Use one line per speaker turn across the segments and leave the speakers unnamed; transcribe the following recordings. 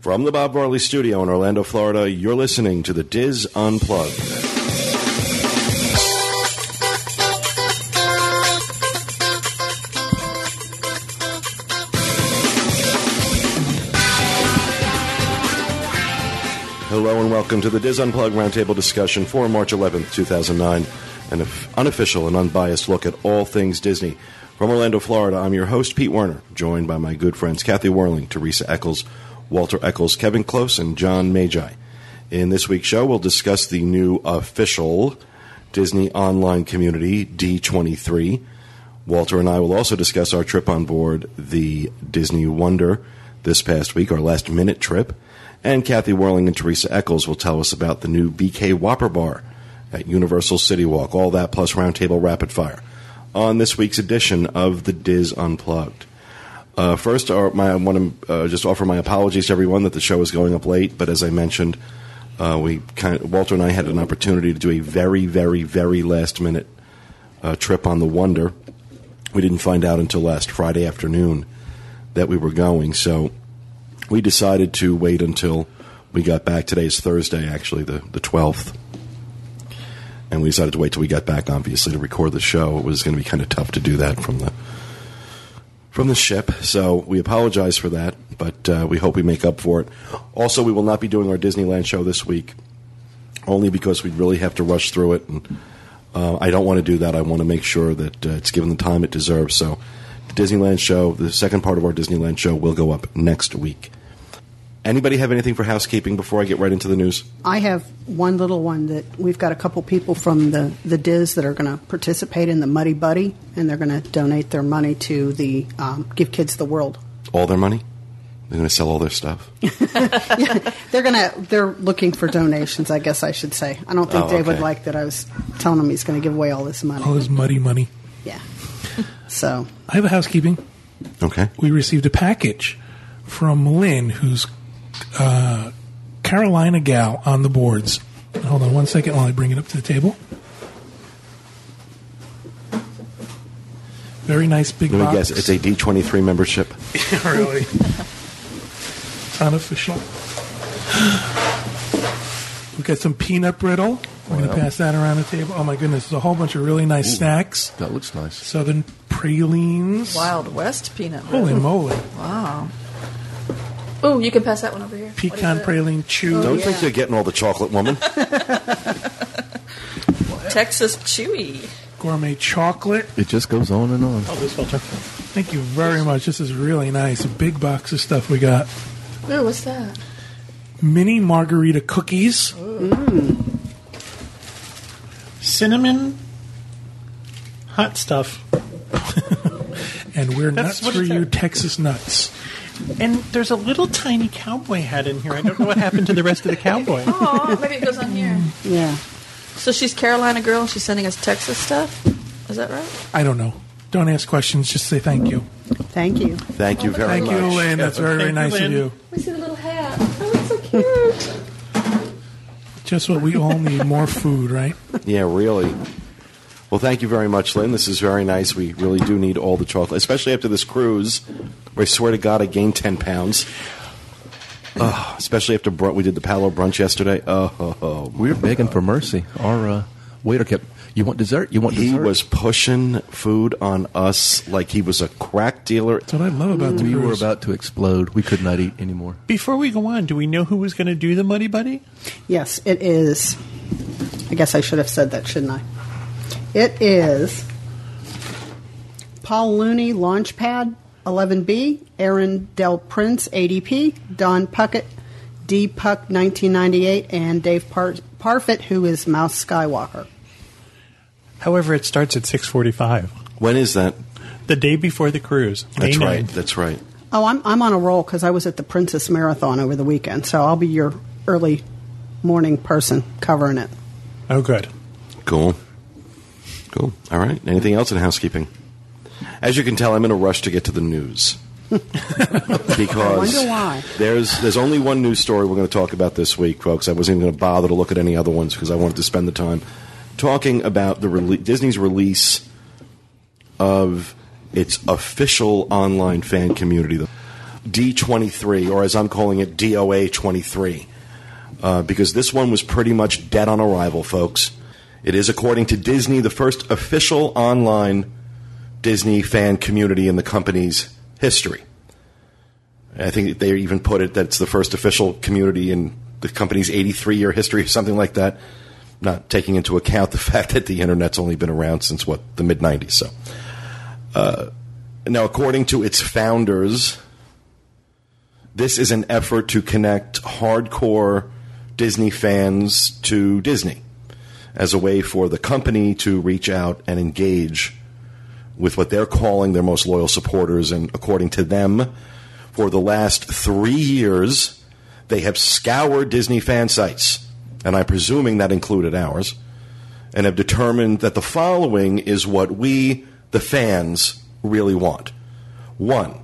From the Bob Varley Studio in Orlando, Florida, you're listening to the DIS Unplugged. Hello and welcome to the DIS Unplugged Roundtable discussion for March 11th, 2009, an unofficial and unbiased look at all things Disney. From Orlando, Florida, I'm your host, Pete Werner, joined by my good friends Kathy Werling, Teresa Echols, Walter Echols, Kevin Close, and John Magi. In this week's show, we'll discuss the new official Disney online community, D23. Walter and I will also discuss our trip on board the Disney Wonder this past week, our last minute trip. And Kathy Werling and Teresa Echols will tell us about the new BK Whopper Bar at Universal City Walk. All that plus Roundtable Rapid Fire on this week's edition of the DIS Unplugged. Uh, first, our, my, I want to uh, just offer my apologies to everyone that the show is going up late. But as I mentioned, uh, we kind of, Walter and I had an opportunity to do a very, very, very last minute uh, trip on the Wonder. We didn't find out until last Friday afternoon that we were going, so we decided to wait until we got back. Today's Thursday, actually, the the twelfth, and we decided to wait till we got back. Obviously, to record the show, it was going to be kind of tough to do that from the from the ship. So we apologize for that, but uh, we hope we make up for it. Also, we will not be doing our Disneyland show this week, only because we really have to rush through it, and uh, I don't want to do that. I want to make sure that uh, it's given the time it deserves. So, the Disneyland show, the second part of our Disneyland show, will go up next week. Anybody have anything for housekeeping before I get right into the news?
I have one little one that we've got a couple people from the, the DIS that are going to participate in the Muddy Buddy, and they're going to donate their money to the um, Give Kids the World.
All their money? They're going to sell all their stuff.
They're going to they're looking for donations. I guess I should say. I don't think
Oh,
Dave would like that. I was telling him he's going to give away all this money.
All this muddy money.
Yeah. So
I have a housekeeping.
Okay.
We received a package from Lynn, who's uh, Carolina gal on the boards. Hold on one second while I bring it up to the table. Very nice big
Let me
box.
guess. It's a D23 membership.
really unofficial. We've got some peanut brittle. We're going to pass that around the table. Oh my goodness, there's a whole bunch of really nice snacks.
That looks nice.
Southern pralines.
Wild West peanut
Holy moly.
Wow. Oh, you can pass that one over here. What is
Pecan praline chew.
Don't think you're getting all the chocolate, woman.
Texas Chewy.
Gourmet chocolate.
It just goes on and on. Oh, this filter.
Thank you very much. This is really nice. A big box of stuff we got.
Ooh, what's that?
Mini margarita cookies.
cinnamon hot stuff.
And we're
That's
nuts for you. Texas nuts.
And there's a little tiny cowboy hat in here. I don't know what happened to the rest of the cowboy.
Oh, maybe it goes on here.
yeah.
So she's Carolina girl. and She's sending us Texas stuff. Is that right?
I don't know. Don't ask questions. Just say thank you.
Thank you.
Thank you very
Thank
much.
you, Lynn. That's very, very
Thank you,
nice of you.
We see the little hat. Oh, it's so cute.
Just what we all need more food, right?
Yeah, really. Well, thank you very much, Lynn. This is very nice. We really do need all the chocolate, especially after this cruise, where I swear to God I gained 10 pounds. Oh, especially after br- we did the Palo brunch yesterday. Oh, ho, ho.
We were begging for mercy. Our uh, waiter kept, "You want dessert? You want dessert?
he was pushing food on us like he was a crack dealer.
That's what I love about the mm.
We were
cruise.
about to explode. We could not eat anymore.
Before we go on, do we know who was going to do the Muddy Buddy?
Yes, it is. I guess I should have said that, shouldn't I? It is Paul Looney Launchpad 11B, Aaron Del Prince ADP, Don Puckett D Puck 1998, and Dave Par- Parfit, who is Mouse Skywalker.
However, it starts at 6:45,
When is that?
the day before the cruise. May
That's right.
9th.
That's right.
Oh, I'm I'm on a roll because I was at the Princess Marathon over the weekend, so I'll be your early morning person covering it.
Oh, good.
Cool. Cool. All right. Anything else in housekeeping? As you can tell, I'm in a rush to get to the news. because
I wonder why.
there's there's only one news story we're going to talk about this week, folks. I wasn't even going to bother to look at any other ones because I wanted to spend the time talking about the rele- Disney's release of its official online fan community. The D23, or as I'm calling it, DOA 23, uh, because this one was pretty much dead on arrival, folks. It is, according to Disney, the first official online Disney fan community in the company's history. I think they even put it that it's the first official community in the company's 83 year history or something like that, not taking into account the fact that the internet's only been around since what, the mid 90s. So, uh, now, according to its founders, this is an effort to connect hardcore Disney fans to Disney as a way for the company to reach out and engage with what they're calling their most loyal supporters. And according to them, for the last three years, they have scoured Disney fan sites, and I'm presuming that included ours, and have determined that the following is what we, the fans, really want. One,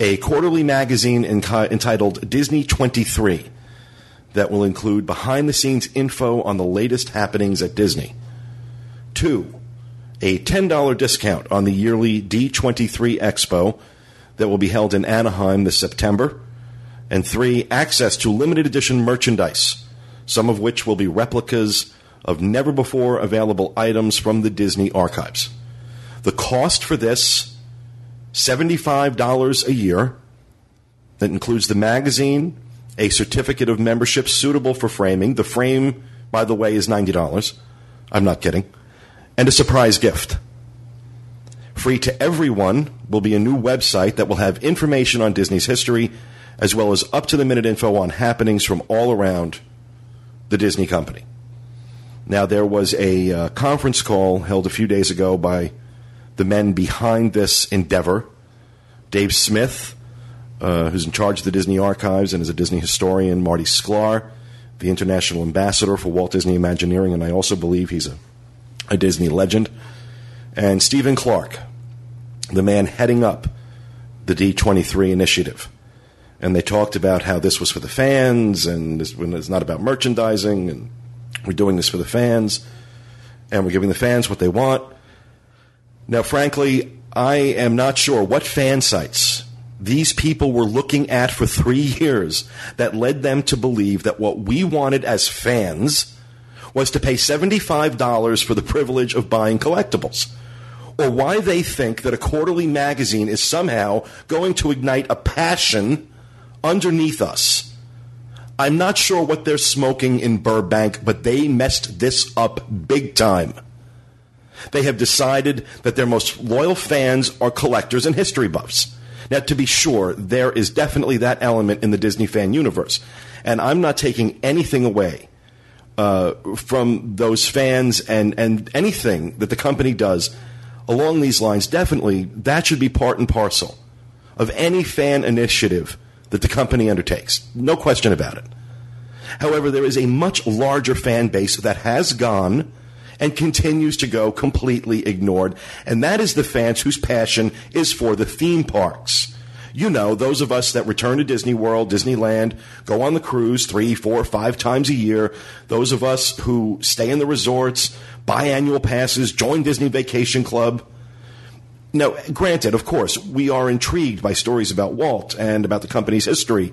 a quarterly magazine entitled Disney 23 that will include behind the scenes info on the latest happenings at Disney. Two, a $10 discount on the yearly D23 Expo that will be held in Anaheim this September. And three, access to limited edition merchandise, some of which will be replicas of never before available items from the Disney archives. The cost for this $75 a year. That includes the magazine, a certificate of membership suitable for framing. The frame, by the way, is $90. I'm not kidding. And a surprise gift. Free to everyone will be a new website that will have information on Disney's history, as well as up to the minute info on happenings from all around the Disney company. Now, there was a uh, conference call held a few days ago by the men behind this endeavor. Dave Smith, uh, who's in charge of the Disney Archives and is a Disney historian, Marty Sklar, the international ambassador for Walt Disney Imagineering, and I also believe he's a, a Disney legend, and Stephen Clark, the man heading up the D23 initiative. And they talked about how this was for the fans, and this, it's not about merchandising, and we're doing this for the fans, and we're giving the fans what they want. Now, frankly, I am not sure what fan sites these people were looking at for three years that led them to believe that what we wanted as fans was to pay $75 for the privilege of buying collectibles. Or why they think that a quarterly magazine is somehow going to ignite a passion underneath us. I'm not sure what they're smoking in Burbank, but they messed this up big time. They have decided that their most loyal fans are collectors and history buffs. Now, to be sure, there is definitely that element in the Disney fan universe. And I'm not taking anything away uh, from those fans and, and anything that the company does along these lines. Definitely, that should be part and parcel of any fan initiative that the company undertakes. No question about it. However, there is a much larger fan base that has gone and continues to go completely ignored. And that is the fans whose passion is for the theme parks. You know, those of us that return to Disney World, Disneyland, go on the cruise three, four, five times a year. Those of us who stay in the resorts, buy annual passes, join Disney Vacation Club. Now, granted, of course, we are intrigued by stories about Walt and about the company's history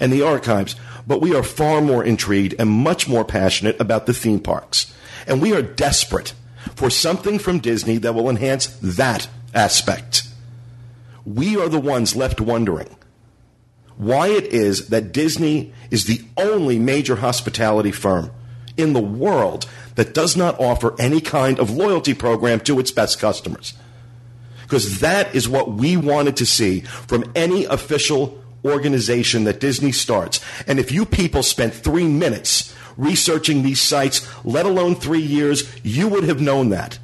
and the archives, but we are far more intrigued and much more passionate about the theme parks. And we are desperate for something from Disney that will enhance that aspect. We are the ones left wondering why it is that Disney is the only major hospitality firm in the world that does not offer any kind of loyalty program to its best customers. Because that is what we wanted to see from any official organization that Disney starts. And if you people spent three minutes researching these sites, let alone three years, you would have known that.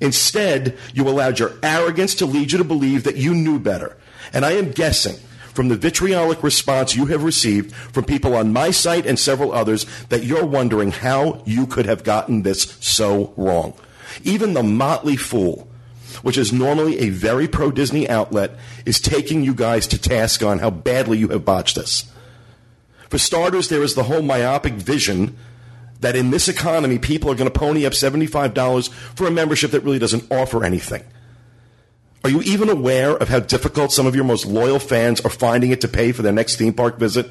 Instead, you allowed your arrogance to lead you to believe that you knew better. And I am guessing from the vitriolic response you have received from people on my site and several others that you're wondering how you could have gotten this so wrong. Even the motley fool, which is normally a very pro Disney outlet, is taking you guys to task on how badly you have botched this. For starters, there is the whole myopic vision that in this economy, people are going to pony up $75 for a membership that really doesn't offer anything. Are you even aware of how difficult some of your most loyal fans are finding it to pay for their next theme park visit?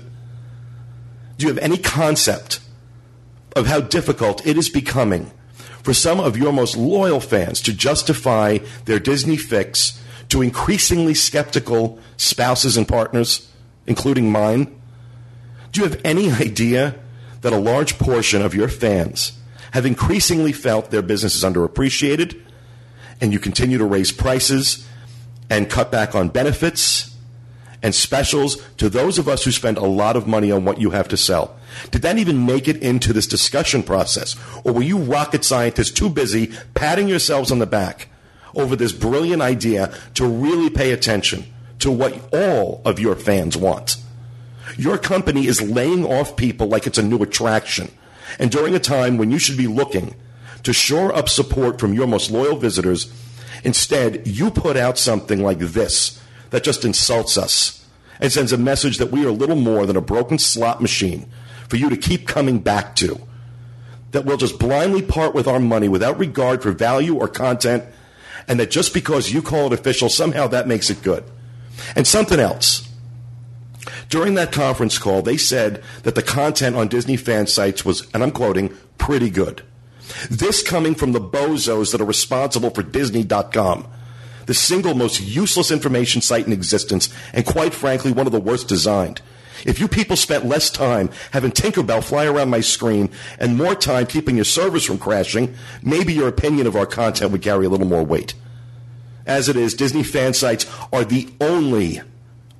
Do you have any concept of how difficult it is becoming for some of your most loyal fans to justify their Disney fix to increasingly skeptical spouses and partners, including mine? Do you have any idea that a large portion of your fans have increasingly felt their business is underappreciated and you continue to raise prices and cut back on benefits and specials to those of us who spend a lot of money on what you have to sell? Did that even make it into this discussion process? Or were you rocket scientists too busy patting yourselves on the back over this brilliant idea to really pay attention to what all of your fans want? Your company is laying off people like it's a new attraction. And during a time when you should be looking to shore up support from your most loyal visitors, instead, you put out something like this that just insults us and sends a message that we are little more than a broken slot machine for you to keep coming back to. That we'll just blindly part with our money without regard for value or content, and that just because you call it official, somehow that makes it good. And something else. During that conference call, they said that the content on Disney fan sites was, and I'm quoting, pretty good. This coming from the bozos that are responsible for Disney.com, the single most useless information site in existence, and quite frankly, one of the worst designed. If you people spent less time having Tinkerbell fly around my screen and more time keeping your servers from crashing, maybe your opinion of our content would carry a little more weight. As it is, Disney fan sites are the only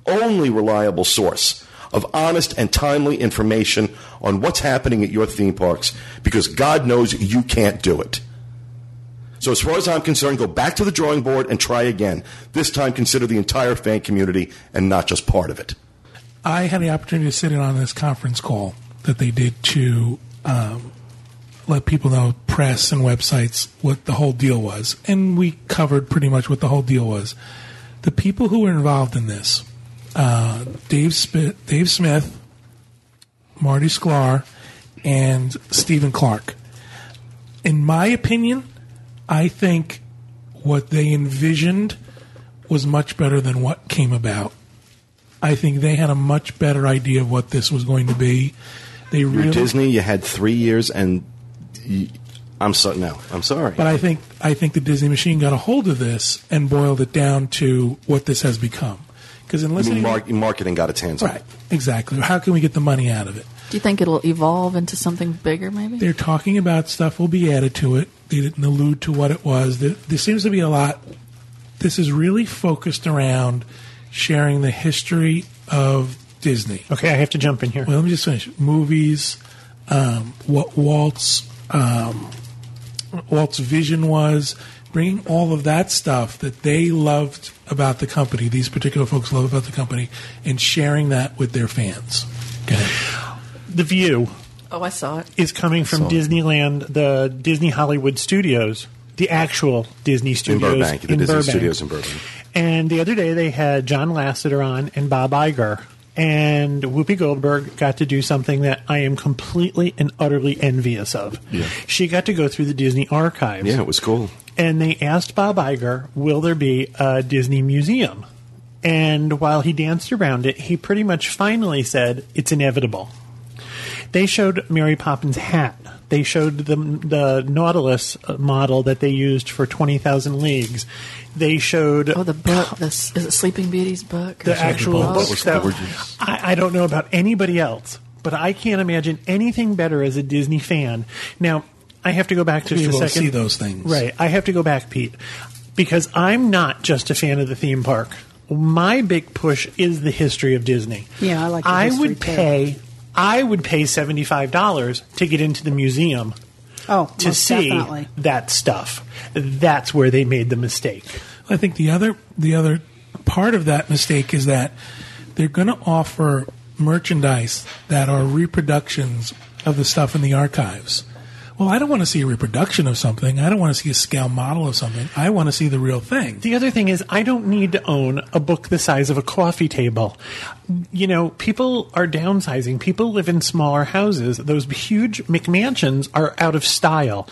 only reliable source of honest and timely information on what's happening at your theme parks because God knows you can't do it. So, as far as I'm concerned, go back to the drawing board and try again. This time, consider the entire fan community and not just part of it.
I had the opportunity to sit in on this conference call that they did to um, let people know, press and websites, what the whole deal was. And we covered pretty much what the whole deal was. The people who were involved in this uh, Dave, Smith, Dave Smith, Marty Sklar, and Stephen Clark. In my opinion, I think what they envisioned was much better than what came about. I think they had a much better idea of what this was going to be. They
You're
really,
Disney, you had three years, and you, I'm so no, I'm sorry.
but I think I think the Disney machine got a hold of this and boiled it down to what this has become. Because in
I
listening,
mean, mar- marketing got its hands on
right,
it.
exactly. How can we get the money out of it?
Do you think it'll evolve into something bigger, maybe?
They're talking about stuff will be added to it. They didn't allude to what it was. There, there seems to be a lot. This is really focused around sharing the history of Disney.
Okay, I have to jump in here.
Well, let me just finish. Movies, um, what Walt's um, Walt's vision was, bringing all of that stuff that they loved about the company. These particular folks love about the company, and sharing that with their fans. Okay.
The View
oh, I saw it.
is coming from
Saw it.
Disneyland, the Disney Hollywood Studios, the actual Disney Studios
In
Studios
Burbank, the
in
Disney
Burbank.
Studios in Burbank.
And the other day they had John Lasseter on and Bob Iger. And Whoopi Goldberg got to do something that I am completely and utterly envious of.
Yeah.
She got to go through the Disney archives.
Yeah, it was cool.
And they asked Bob Iger, "Will there be a Disney museum?" And while he danced around it, he pretty much finally said, "It's inevitable." They showed Mary Poppins' hat. They showed the the Nautilus model that they used for Twenty Thousand Leagues. They showed
Oh, the book. The, is it Sleeping Beauty's book?
the actual
book.
books
was
that
gorgeous.
I, I don't know about anybody else, but I can't imagine anything better as a Disney fan. Now, I have to go back just
be
a
able to
second.
see those things.
Right. I have to go back, Pete, because I'm not just a fan of the theme park. My big push is the history of Disney.
Yeah, I like the
I would
too.
pay. I would pay seventy five dollars to get into the museum
Oh,
to see
definitely.
that stuff. That's where they made the mistake.
I think the other the other part of that mistake is that they're going to offer merchandise that are reproductions of the stuff in the archives. Well, I don't want to see a reproduction of something. I don't want to see a scale model of something. I want to see the real thing.
The other thing is, I don't need to own a book the size of a coffee table. You know, people are downsizing. People live in smaller houses. Those huge McMansions are out of style.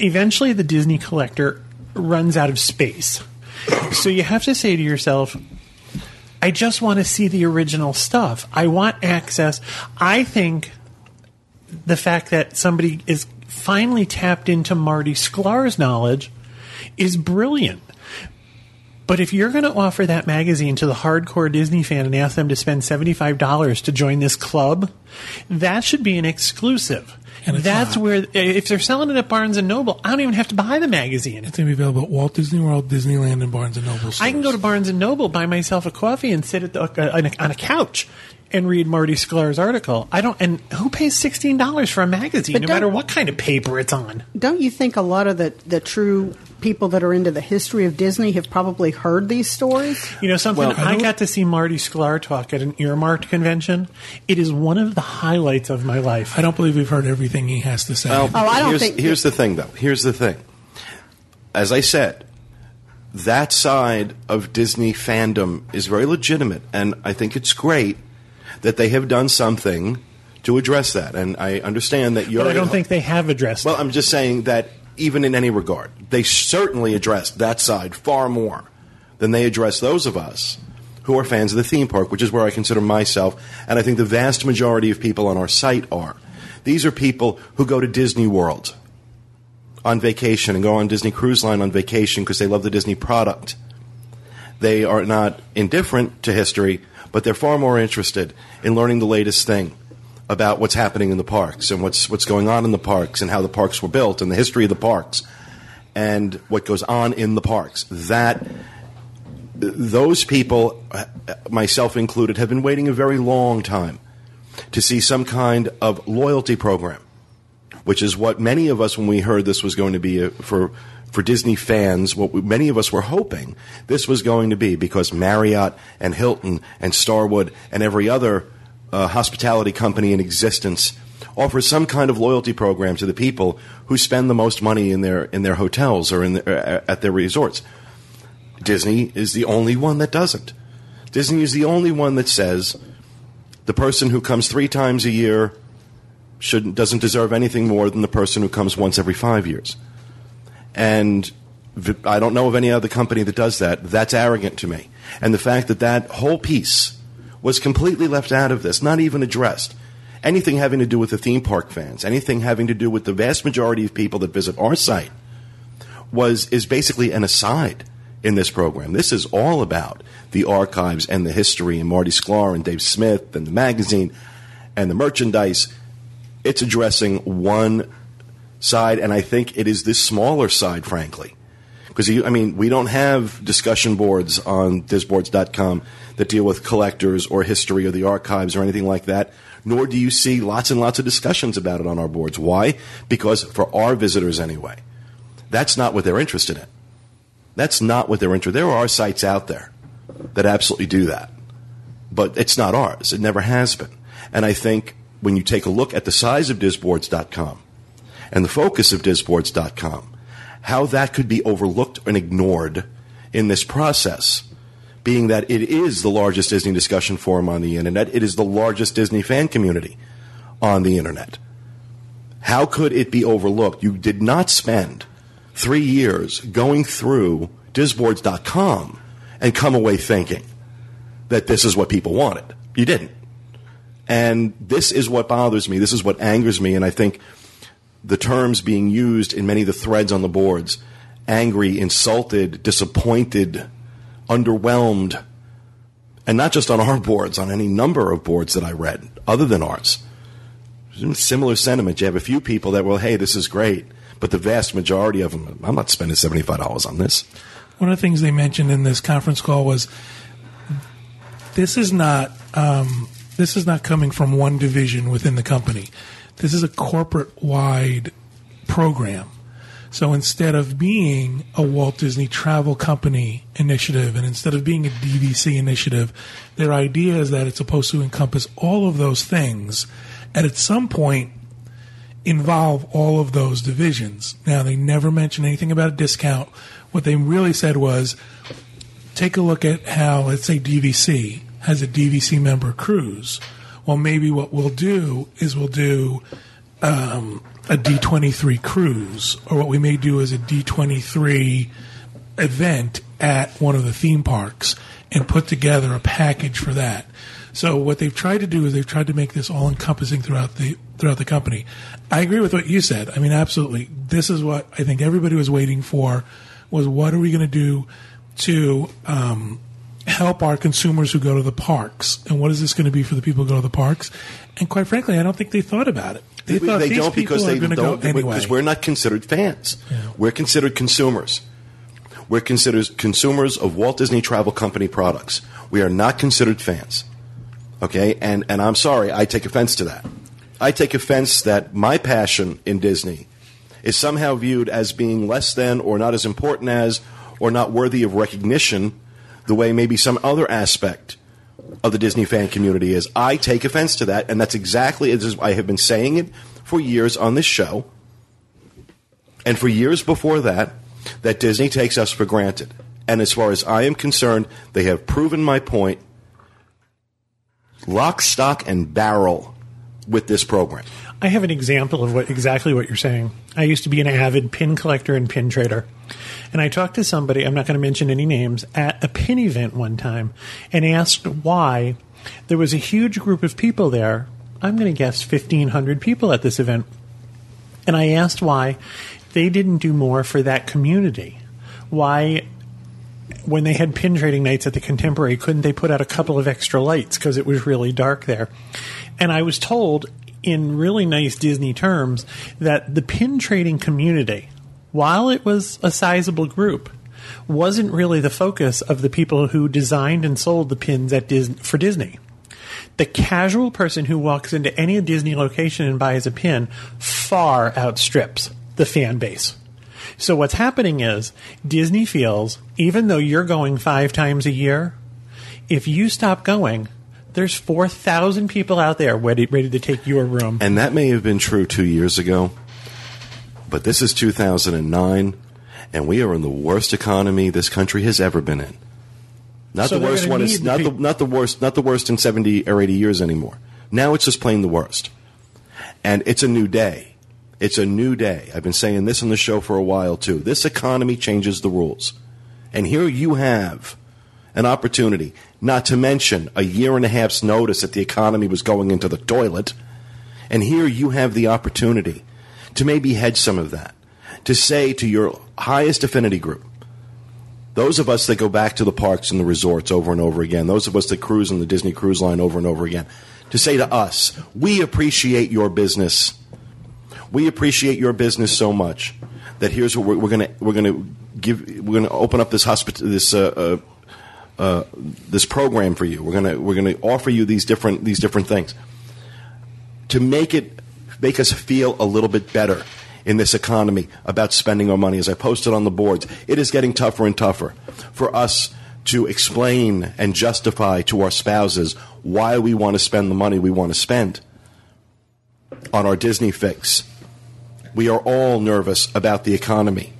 Eventually, the Disney collector runs out of space. So you have to say to yourself, I just want to see the original stuff. I want access. I think the fact that somebody is finally tapped into Marty Sklar's knowledge is brilliant. But if you're going to offer that magazine to the hardcore Disney fan and ask them to spend $75 to join this club, that should be an exclusive.
And
That's
not.
where, if they're selling it at Barnes and Noble, I don't even have to buy the magazine.
It's going to be available at Walt Disney World, Disneyland, and Barnes and Noble. Stores.
I can go to Barnes and Noble, buy myself a coffee, and sit at the, uh, on, a, on a couch and read Marty Sklar's article. I don't. And who pays sixteen dollars for a magazine,
But
no matter what kind of paper it's on?
Don't you think a lot of the, the true people that are into the history of Disney have probably heard these stories?
You know something?
Well, I
I got to see Marty Sklar talk at an earmarked convention. It is one of the highlights of my life.
I don't believe we've heard everything he has to say.
Well,
Oh, I don't
here's,
think-
here's the thing, though. Here's the thing. As I said, that side of Disney fandom is very legitimate, and I think it's great that they have done something to address that. And I understand that you're.
But I don't think they have addressed.
Well,
it.
I'm just saying that even in any regard, they certainly addressed that side far more than they address those of us who are fans of the theme park, which is where I consider myself, and I think the vast majority of people on our site are. These are people who go to Disney World on vacation and go on Disney Cruise Line on vacation because they love the Disney product. They are not indifferent to history, but they're far more interested in learning the latest thing about what's happening in the parks and what's what's going on in the parks and how the parks were built and the history of the parks and what goes on in the parks. That those people, uh, myself included, have been waiting a very long time to see some kind of loyalty program, which is what many of us, when we heard this was going to be a, for for Disney fans, what we, many of us were hoping this was going to be, because Marriott and Hilton and Starwood and every other uh, hospitality company in existence offers some kind of loyalty program to the people who spend the most money in their in their hotels or in their, uh, at their resorts. Disney is the only one that doesn't. Disney is the only one that says the person who comes three times a year should doesn't deserve anything more than the person who comes once every five years. And I don't know of any other company that does that. That's arrogant to me. And the fact that that whole piece was completely left out of this, not even addressed. Anything having to do with the theme park fans, anything having to do with the vast majority of people that visit our site, was is basically an aside in this program. This is all about the archives and the history and Marty Sklar and Dave Smith and the magazine and the merchandise. It's addressing one side, and I think it is this smaller side, frankly. Because, I mean, we don't have discussion boards on disboards.com that deal with collectors or history or the archives or anything like that, nor do you see lots and lots of discussions about it on our boards. Why? Because for our visitors, anyway, that's not what they're interested in. That's not what they're interested. There are sites out there that absolutely do that, but it's not ours. It never has been. And I think when you take a look at the size of disboards.com and the focus of disboards.com, how that could be overlooked and ignored in this process, being that it is the largest Disney discussion forum on the internet, it is the largest Disney fan community on the internet. How could it be overlooked? You did not spend three years going through disboards.com and come away thinking that this is what people wanted. You didn't. And this is what bothers me. This is what angers me. And I think the terms being used in many of the threads on the boards angry, insulted, disappointed, underwhelmed, and not just on our boards, on any number of boards that I read other than ours. Similar sentiment. You have a few people that, well, hey, this is great, but the vast majority of them, I'm not spending $75 on this.
One of the things they mentioned in this conference call was this is not um, this is not coming from one division within the company. This is a corporate wide program. So instead of being a Walt Disney Travel Company initiative and instead of being a DVC initiative, their idea is that it's supposed to encompass all of those things and at some point involve all of those divisions. Now, they never mentioned anything about a discount. What they really said was take a look at how, let's say, DVC has a DVC member cruise. Well, maybe what we'll do is we'll do um, a D23 cruise, or what we may do is a D23 event at one of the theme parks and put together a package for that. So what they've tried to do is they've tried to make this all encompassing throughout the throughout the company. I agree with what you said. I mean, absolutely. This is what I think everybody was waiting for was what are we going to do to um, help our consumers who go to the parks, and what is this going to be for the people who go to the parks? And quite frankly, I don't think they thought about it. They, thought
they
these
don't
people
because
are
they
going to go
don't
anyway.
because we're not considered fans.
Yeah.
We're considered consumers. We're considered consumers of Walt Disney Travel Company products. We are not considered fans. Okay, and and I'm sorry, I take offense to that. I take offense that my passion in Disney is somehow viewed as being less than or not as important as or not worthy of recognition the way maybe some other aspect of the Disney fan community is. I take offense to that, and that's exactly as I have been saying it for years on this show, and for years before that, that Disney takes us for granted. And as far as I am concerned, they have proven my point lock, stock, and barrel with this program.
I have an example of what exactly what you're saying. I used to be an avid pin collector and pin trader. And I talked to somebody, I'm not going to mention any names, at a pin event one time and asked why there was a huge group of people there. I'm going to guess 1,500 people at this event. And I asked why they didn't do more for that community. Why, when they had pin trading nights at the Contemporary, couldn't they put out a couple of extra lights because it was really dark there? And I was told in really nice Disney terms that the pin trading community, while it was a sizable group, wasn't really the focus of the people who designed and sold the pins at Dis- for Disney. The casual person who walks into any Disney location and buys a pin far outstrips the fan base. So what's happening is Disney feels even though you're going 5 times a year, if you stop going, there's 4,000 people out there ready, ready to take your room.
And that may have been true two years ago, but this is 2009, and we are in the worst economy this country has ever been in. Not
So
the worst one is not the not the worst not the worst in 70 or 80 years anymore. Now it's just plain the worst. And it's a new day. It's a new day. I've been saying this on the show for a while too. This economy changes the rules. And here you have an opportunity, not to mention a year and a half's notice that the economy was going into the toilet. And here you have the opportunity to maybe hedge some of that, to say to your highest affinity group, those of us that go back to the parks and the resorts over and over again, those of us that cruise on the Disney Cruise Line over and over again, to say to us, we appreciate your business. We appreciate your business so much that here's what we're, we're going to we're going to give we're going to open up this hospit- this uh, uh, uh, this program for you. We're to we're to offer you these different these different things to make it make us feel a little bit better in this economy about spending our money. As I posted on the boards, it is getting tougher and tougher for us to explain and justify to our spouses why we want to spend the money we want to spend on our Disney fix. We are all nervous about the economy.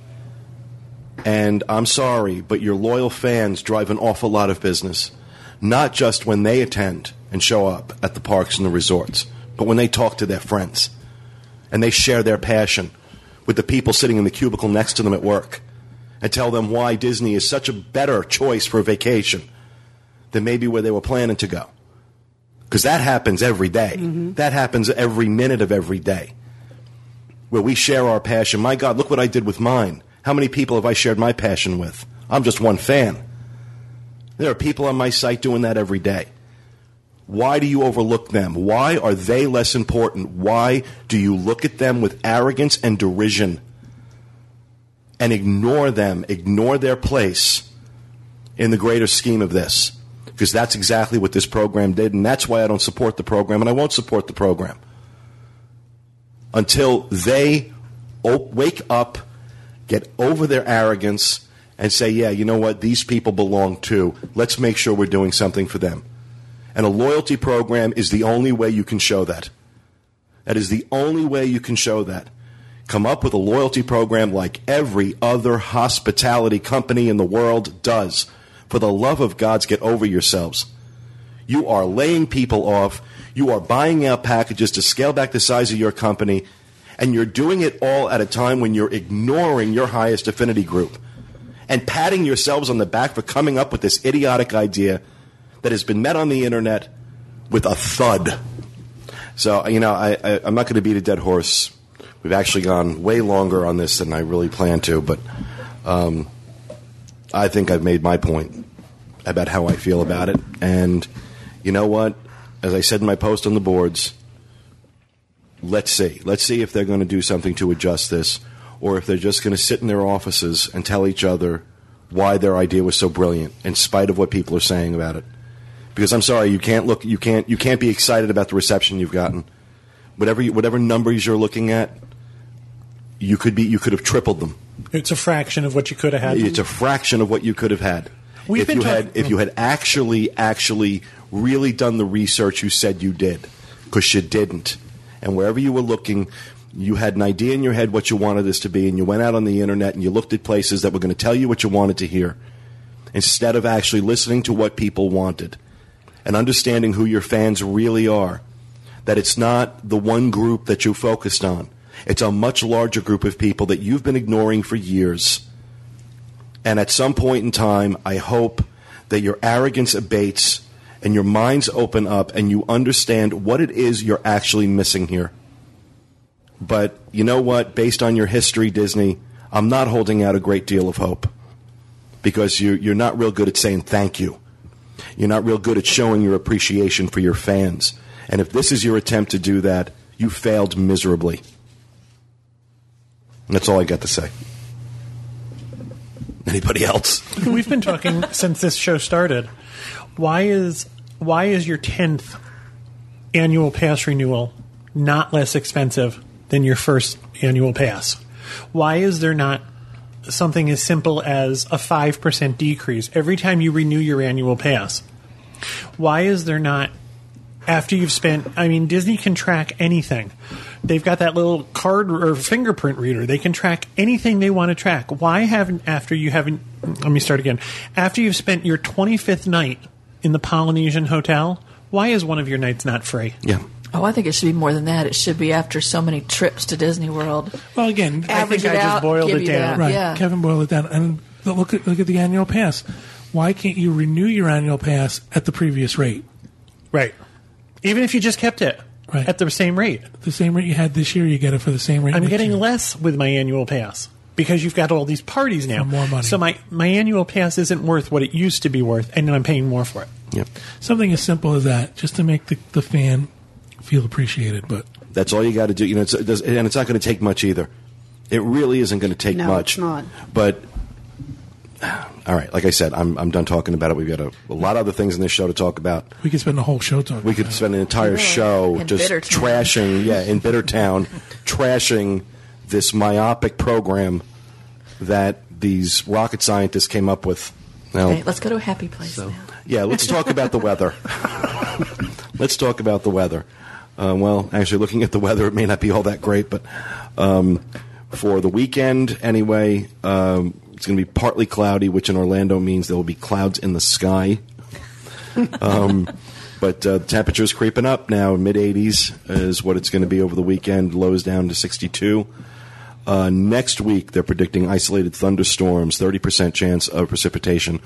And I'm sorry, but your loyal fans drive an awful lot of business, not just when they attend and show up at the parks and the resorts, but when they talk to their friends and they share their passion with the people sitting in the cubicle next to them at work and tell them why Disney is such a better choice for a vacation than maybe where they were planning to go. Because that happens every day. Mm-hmm. That happens every minute of every day where we share our passion. My God, look what I did with mine. How many people have I shared my passion with? I'm just one fan. There are people on my site doing that every day. Why do you overlook them? Why are they less important? Why do you look at them with arrogance and derision and ignore them, ignore their place in the greater scheme of this? Because that's exactly what this program did, and that's why I don't support the program, and I won't support the program until they wake up, get over their arrogance, and say, yeah, you know what, these people belong too. Let's make sure we're doing something for them. And a loyalty program is the only way you can show that. That is the only way you can show that. Come up with a loyalty program like every other hospitality company in the world does. For the love of God's, get over yourselves. You are laying people off. You are buying out packages to scale back the size of your company. And you're doing it all at a time when you're ignoring your highest affinity group and patting yourselves on the back for coming up with this idiotic idea that has been met on the internet with a thud. So, you know, I, I, I'm not going to beat a dead horse. We've actually gone way longer on this than I really planned to, but um, I think I've made my point about how I feel about it. And you know what? As I said in my post on the boards, let's see. Let's see if they're going to do something to adjust this, or if they're just going to sit in their offices and tell each other why their idea was so brilliant, in spite of what people are saying about it. Because I'm sorry, you can't look, you can't, you can't be excited about the reception you've gotten. Whatever, you, whatever numbers you're looking at, you could be, you could have tripled them.
It's a fraction of what you could have had.
It's a fraction of what you could have had.
We've
if
been
you
talk-
had if you had actually actually really done the research you said you did, because you didn't, and wherever you were looking, you had an idea in your head what you wanted this to be, and you went out on the internet and you looked at places that were going to tell you what you wanted to hear, instead of actually listening to what people wanted, and understanding who your fans really are. That it's not the one group that you focused on. It's a much larger group of people that you've been ignoring for years. And at some point in time, I hope that your arrogance abates and your minds open up and you understand what it is you're actually missing here. But you know what? Based on your history, Disney, I'm not holding out a great deal of hope because you, you're not real good at saying thank you. You're not real good at showing your appreciation for your fans. And if this is your attempt to do that, you failed miserably. That's all I got to say. Anybody else?
We've been talking since this show started. Why is why is your tenth annual pass renewal not less expensive than your first annual pass? Why is there not something as simple as a five percent decrease every time you renew your annual pass? Why is there not after you've spent I mean Disney can track anything. They've got that little card or fingerprint reader. They can track anything they want to track. Why haven't after you haven't let me start again. After you've spent your 25th night in the Polynesian hotel, why is one of your nights not free?
Yeah.
Oh, I think it should be more than that. It should be after so many trips to Disney World.
Well, again,
Average
think
it
I just boiled it down.
that.
right?
Yeah.
Kevin boiled it down, and look at look at the annual pass. Why can't you renew your annual pass at the previous rate,
Right. Even if you just kept it
Right.
at the same rate.
the same rate you had this year? You get it for the same rate.
I'm
next
getting
year.
less with my annual pass because you've got all these parties now.
For more money.
So my, my annual pass isn't worth what it used to be worth, and then I'm paying more for it.
Yep.
something as simple as that, just to make the, the fan feel appreciated. But
That's all you got to do. You know, it's, it does, and it's not going to take much either. It really isn't going to take
No,
much.
it's not.
But all right, like I said, I'm I'm done talking about it. We've got a, a lot of other things in this show to talk about.
we could spend the whole show talking.
We could
about
spend an entire
Really?
show
In
just
Bittertown.
trashing, yeah, in Bittertown, trashing this myopic program that these rocket scientists came up with. Now,
Okay, let's go to a happy place now.
yeah, let's talk about the weather. let's talk about the weather. Uh, well, actually, looking at the weather, it may not be all that great, but um, for the weekend, anyway, um, it's going to be partly cloudy, which in Orlando means there will be clouds in the sky. um, but uh, the temperature is creeping up now. Mid 80s is what it's going to be over the weekend. Lows down to 62. Uh, next week, they're predicting isolated thunderstorms, 30% chance of precipitation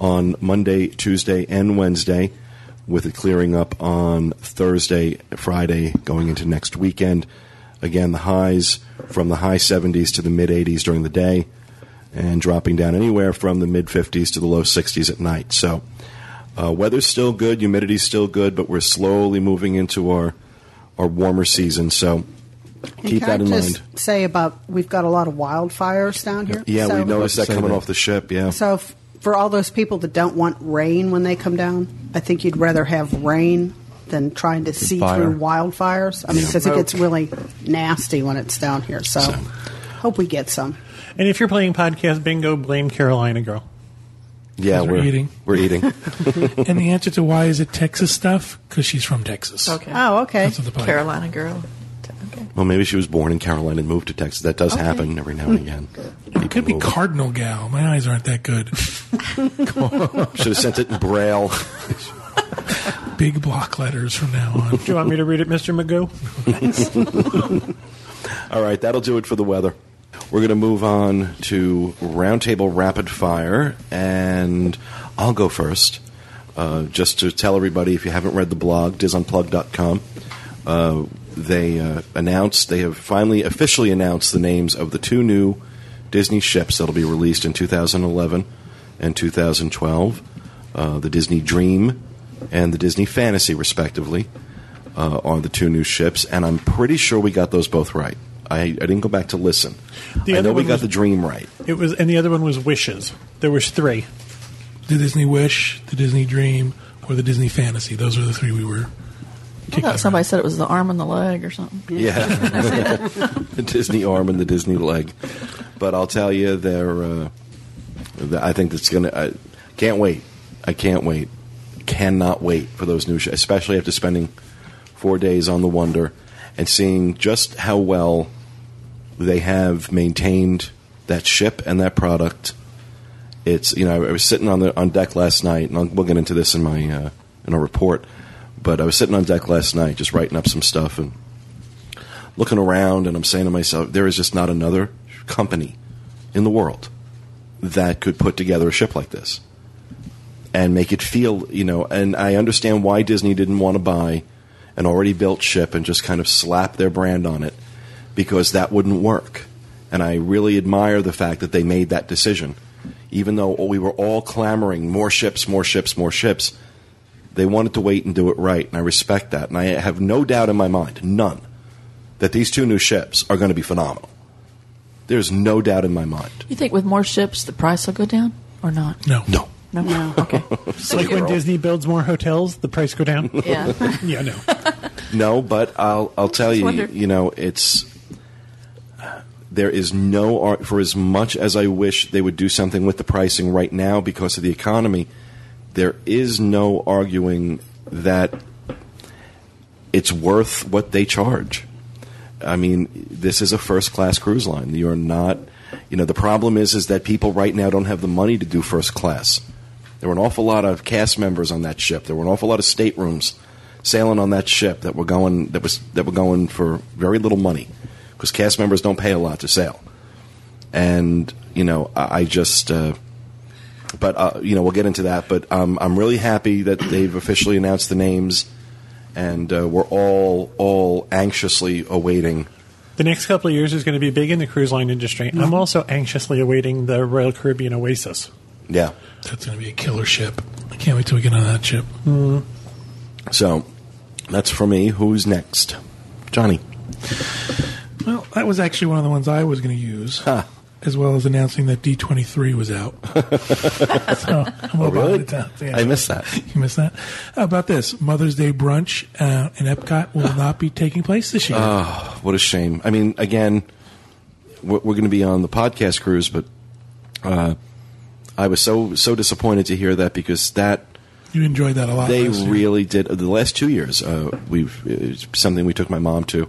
on Monday, Tuesday, and Wednesday, with it clearing up on Thursday, Friday, going into next weekend. Again, the highs from the high 70s to the mid 80s during the day, and dropping down anywhere from the mid 50s to the low 60s at night. So, uh, weather's still good, humidity's still good, but we're slowly moving into our our warmer season. So, keep
Can
that
I
in
just
mind.
say about we've got a lot of wildfires down here.
Yeah,
so,
we noticed that coming
that.
off the ship. Yeah,
So f- for all those people that don't want rain when they come down, I think you'd rather have rain than trying to see
fire.
through wildfires. I mean, because it gets really nasty when it's down here. So,
So-
hope we get some.
And if you're playing podcast bingo, blame Carolina Girl.
yeah,
we're
we're
eating.
We're eating.
and the answer to why is it Texas stuff? Because she's from Texas.
Okay.
Oh, okay.
That's what the.
Carolina girl. Okay.
well, maybe she was born in Carolina and moved to Texas. That does
Okay.
happen every now and again.
It could be Cardinal Gal. My eyes aren't that good.
Should have sent it in braille.
Big block letters from now on.
Do you want me to read it, Mr. Magoo?
All right, that'll do it for the weather. We're going to move on to Roundtable Rapid Fire, and I'll go first. Uh, just to tell everybody, if you haven't read the blog, disunplug.com, uh, they uh, announced, they have finally officially announced the names of the two new Disney ships that'll be released in 2011 and 2012 uh, the Disney Dream and the Disney Fantasy, respectively, uh, are the two new ships, and I'm pretty sure we got those both right. I, I didn't go back to listen.
The
I know we got
was-
the Dream right.
It was, and the other one was Wishes. There was three.
The Disney Wish, the Disney Dream, or the Disney Fantasy. Those were the three we were.
I thought somebody said it was the arm and the leg or something.
Yeah, the Disney arm and the Disney leg. But I'll tell you, they're. Uh, I think it's gonna. I can't wait. I can't wait. Cannot wait for those new, shows, especially after spending four days on the Wonder and seeing just how well they have maintained that ship and that product. It's you know I was sitting on the on deck last night, and I'll, we'll get into this in my uh, in a report. But I was sitting on deck last night, just writing up some stuff and looking around, and I'm saying to myself, there is just not another company in the world that could put together a ship like this and make it feel, you know. And I understand why Disney didn't want to buy an already built ship and just kind of slap their brand on it because that wouldn't work. And I really admire the fact that they made that decision. Even though we were all clamoring, more ships, more ships, more ships, they wanted to wait and do it right. And I respect that. And I have no doubt in my mind, none, that these two new ships are going to be phenomenal. There's no doubt in my mind.
You think with more ships the price will go down or not?
No.
No.
No. No. Okay.
Like when Disney builds more hotels, the price go down.
yeah.
yeah, no.
No, but I'll I'll tell you,
wonder.
you know, it's there is no art for as much as I wish they would do something with the pricing right now because of the economy. There is no arguing that it's worth what they charge. I mean, this is a first class cruise line. You're not, you know, the problem is is that people right now don't have the money to do first class. There were an awful lot of cast members on that ship. There were an awful lot of staterooms sailing on that ship that were going that was that were going for very little money because cast members don't pay a lot to sail. And you know, I, I just. Uh, but uh, you know, we'll get into that. But um, I'm really happy that they've officially announced the names, and uh, we're all all anxiously awaiting.
The next couple of years is going to be big in the cruise line industry. I'm also anxiously awaiting the Royal Caribbean Oasis.
Yeah.
That's going to be a killer ship. I can't wait till we get on that ship.
So that's for me. Who's next? Johnny.
Well, that was actually one of the ones I was going to use,
Huh.
As well as announcing that D23 was out. so I'm
Oh, really?
down. Yeah.
I missed that.
You missed that? How about this? Mother's Day brunch uh, in Epcot will not be taking place this year.
Oh, what a shame. I mean, again, we're, we're going to be on the podcast cruise, but uh, I was so so disappointed to hear that because that
you enjoyed that a lot.
they really did. The last two years, uh, we've it's something we took my mom to,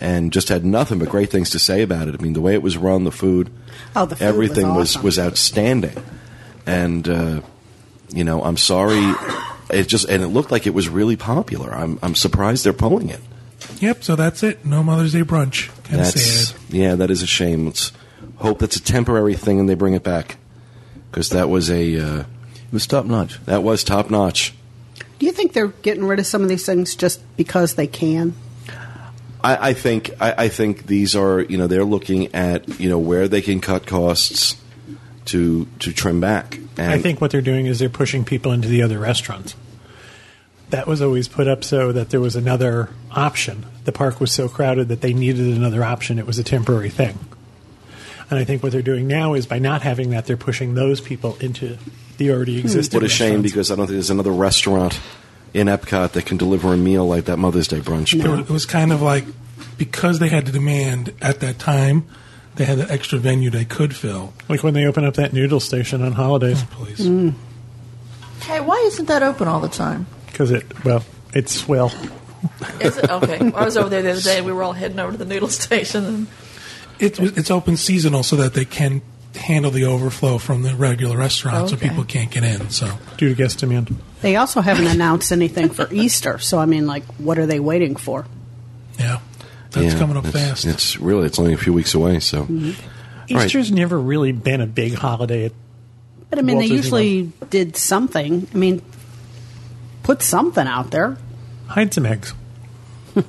and just had nothing but great things to say about it. I mean, the way it was run, the food,
Oh, the food
everything was
awesome.
was outstanding, and uh, you know, I'm sorry. It just and it looked like it was really popular. I'm I'm surprised they're pulling it.
Yep. So that's it. No Mother's Day brunch. Kind of
That's
sad.
yeah, that is a shame. Let's hope that's a temporary thing and they bring it back because that was a uh,
It was top notch.
that was top notch.
Do you think they're getting rid of some of these things just because they can?
I, I think I, I think these are you know they're looking at you know where they can cut costs to to trim back. And
I think what they're doing is they're pushing people into the other restaurants. That was always put up so that there was another option. The park was so crowded that they needed another option. It was a temporary thing. And I think what they're doing now is by not having that, they're pushing those people into the already hmm. existing.
what a shame because I don't think there's another restaurant in Epcot that can deliver a meal like that Mother's Day brunch.
It was- It was kind of like because they had the demand at that time, they had the extra venue they could fill.
like when they open up that noodle station on holidays oh,
Please. Mm.
Hey, why isn't that open all the time?
because it well it's swell.
Is it okay? I was over there the other day. and We were all heading over to the noodle station. And
It, it's open seasonal so that they can handle the overflow from the regular restaurant, so people can't get in. So
due to guest demand.
They also haven't announced anything for Easter, so I mean, like, what are they waiting for?
yeah, That's
Yeah,
coming up
it's-
fast.
It's really it's only a few weeks away. So
Mm-hmm.
Right.
Easter's never really been a big holiday. At,
But I mean,
Walt
they
Disney
usually did something. I mean, put something out there.
hide some eggs.
all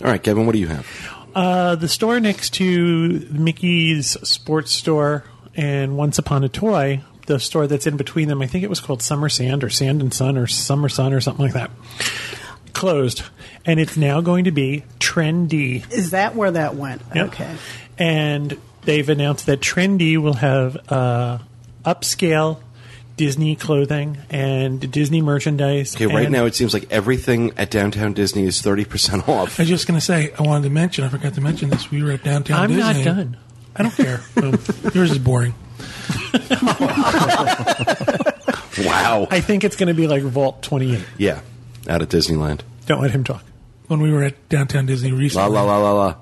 right, Kevin, what do you have?
Uh, the store next to Mickey's sports store and Once Upon a Toy, the store that's in between them, I think it was called Summer Sand or Sand and Sun or Summer Sun or something like that, closed. And it's now going to be Tren-D.
Is that where that went?
Yep.
Okay.
And they've announced that Tren-D will have uh, upscale Disney clothing and Disney merchandise.
Okay, right
and-
now it seems like everything at Downtown Disney is thirty percent off.
I was just going to say, I wanted to mention, I forgot to mention this. We were at downtown
I'm not
Disney.
done.
I don't care. Um, yours is boring.
Wow.
I think it's going to be like Vault 28.
yeah, out at Disneyland.
Don't let him talk.
When we were at downtown Disney
La
recently,
la la la la.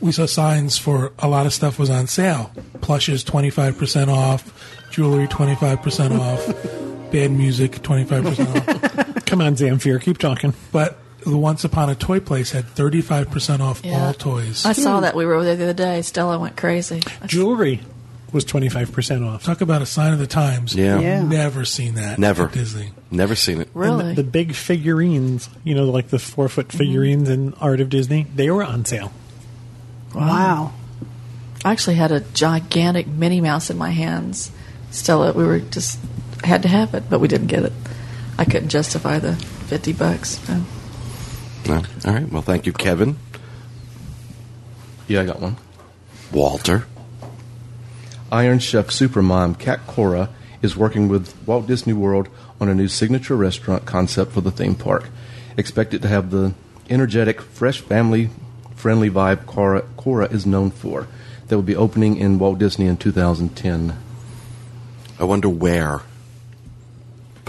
we saw signs for a lot of stuff was on sale. Plushes 25% off, jewelry 25% off, bad music 25% off.
Come on, Zamfir, keep talking.
But the Once Upon a Toy Place had 35% off
Yeah.
all toys.
I saw hmm. that. We were over there the other day. Stella went crazy.
Jewelry was 25% off.
Talk about a sign of the times.
Yeah.
Yeah.
Never seen that.
Never.
at Disney.
Never seen it.
Really?
And the, the big figurines, you know, like the four foot mm-hmm. figurines in Art of Disney, they were on sale.
Wow.
I actually had a gigantic Minnie Mouse in my hands. Stella, we were just had to have it, but we didn't get it. I couldn't justify the fifty bucks. So.
No. All right. Well, thank you, Kevin.
Yeah, I got one.
Walter.
Iron Chef Supermom Cat Cora is working with Walt Disney World on a new signature restaurant concept for the theme park. Expect it to have the energetic, fresh, family friendly vibe Cora, Cora is known for. That will be opening in Walt Disney in 2010.
I wonder where.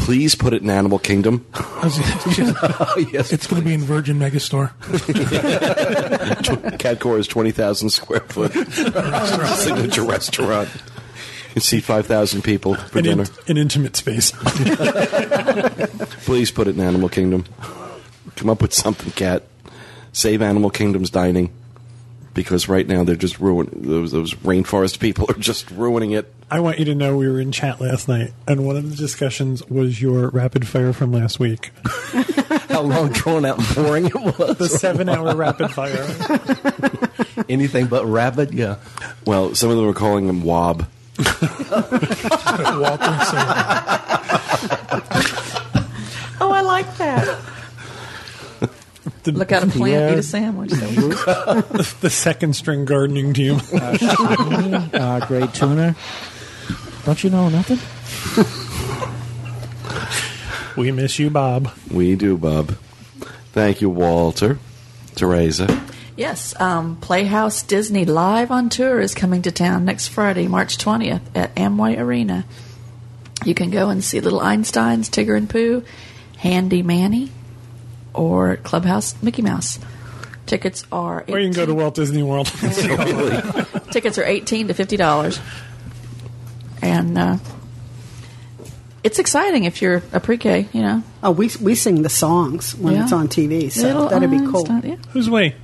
Please put it in Animal Kingdom.
I
yes.
it's going to be in Virgin Megastore.
Cat Core is 20,000 square foot signature restaurant. You can seat 5,000 people for
An, in-
dinner.
an intimate space.
Please put it in Animal Kingdom. Come up with something, Cat. Save Animal Kingdom's dining. Because right now they're just ruining those those rainforest people are just ruining it.
I want you to know we were in chat last night, and one of the discussions was your rapid fire from last week.
How long, drawn out, and boring it was.
The seven hour rapid fire.
Anything but rapid, yeah.
Well, some of them were calling him Wob.
Walter
Oh, I like that.
The,
Look at a plant,
Yeah.
eat a sandwich.
the second string gardening team.
uh, great tuner. Don't you know nothing?
we miss you, Bob.
We do, Bob. Thank you, Walter. Teresa.
Yes, um, Playhouse Disney Live on Tour is coming to town next Friday, March 20th at Amway Arena. You can go and see Little Einsteins, Tigger and Pooh, Handy Manny, or Clubhouse Mickey Mouse. Tickets are
Or you can go to Walt Disney World.
tickets are eighteen to fifty dollars, and uh, it's exciting if you're a pre-K. You know,
Oh, we we sing the songs when
Yeah.
it's on TV, so
Little
that'd be cool.
Einstein- yeah.
Whose way?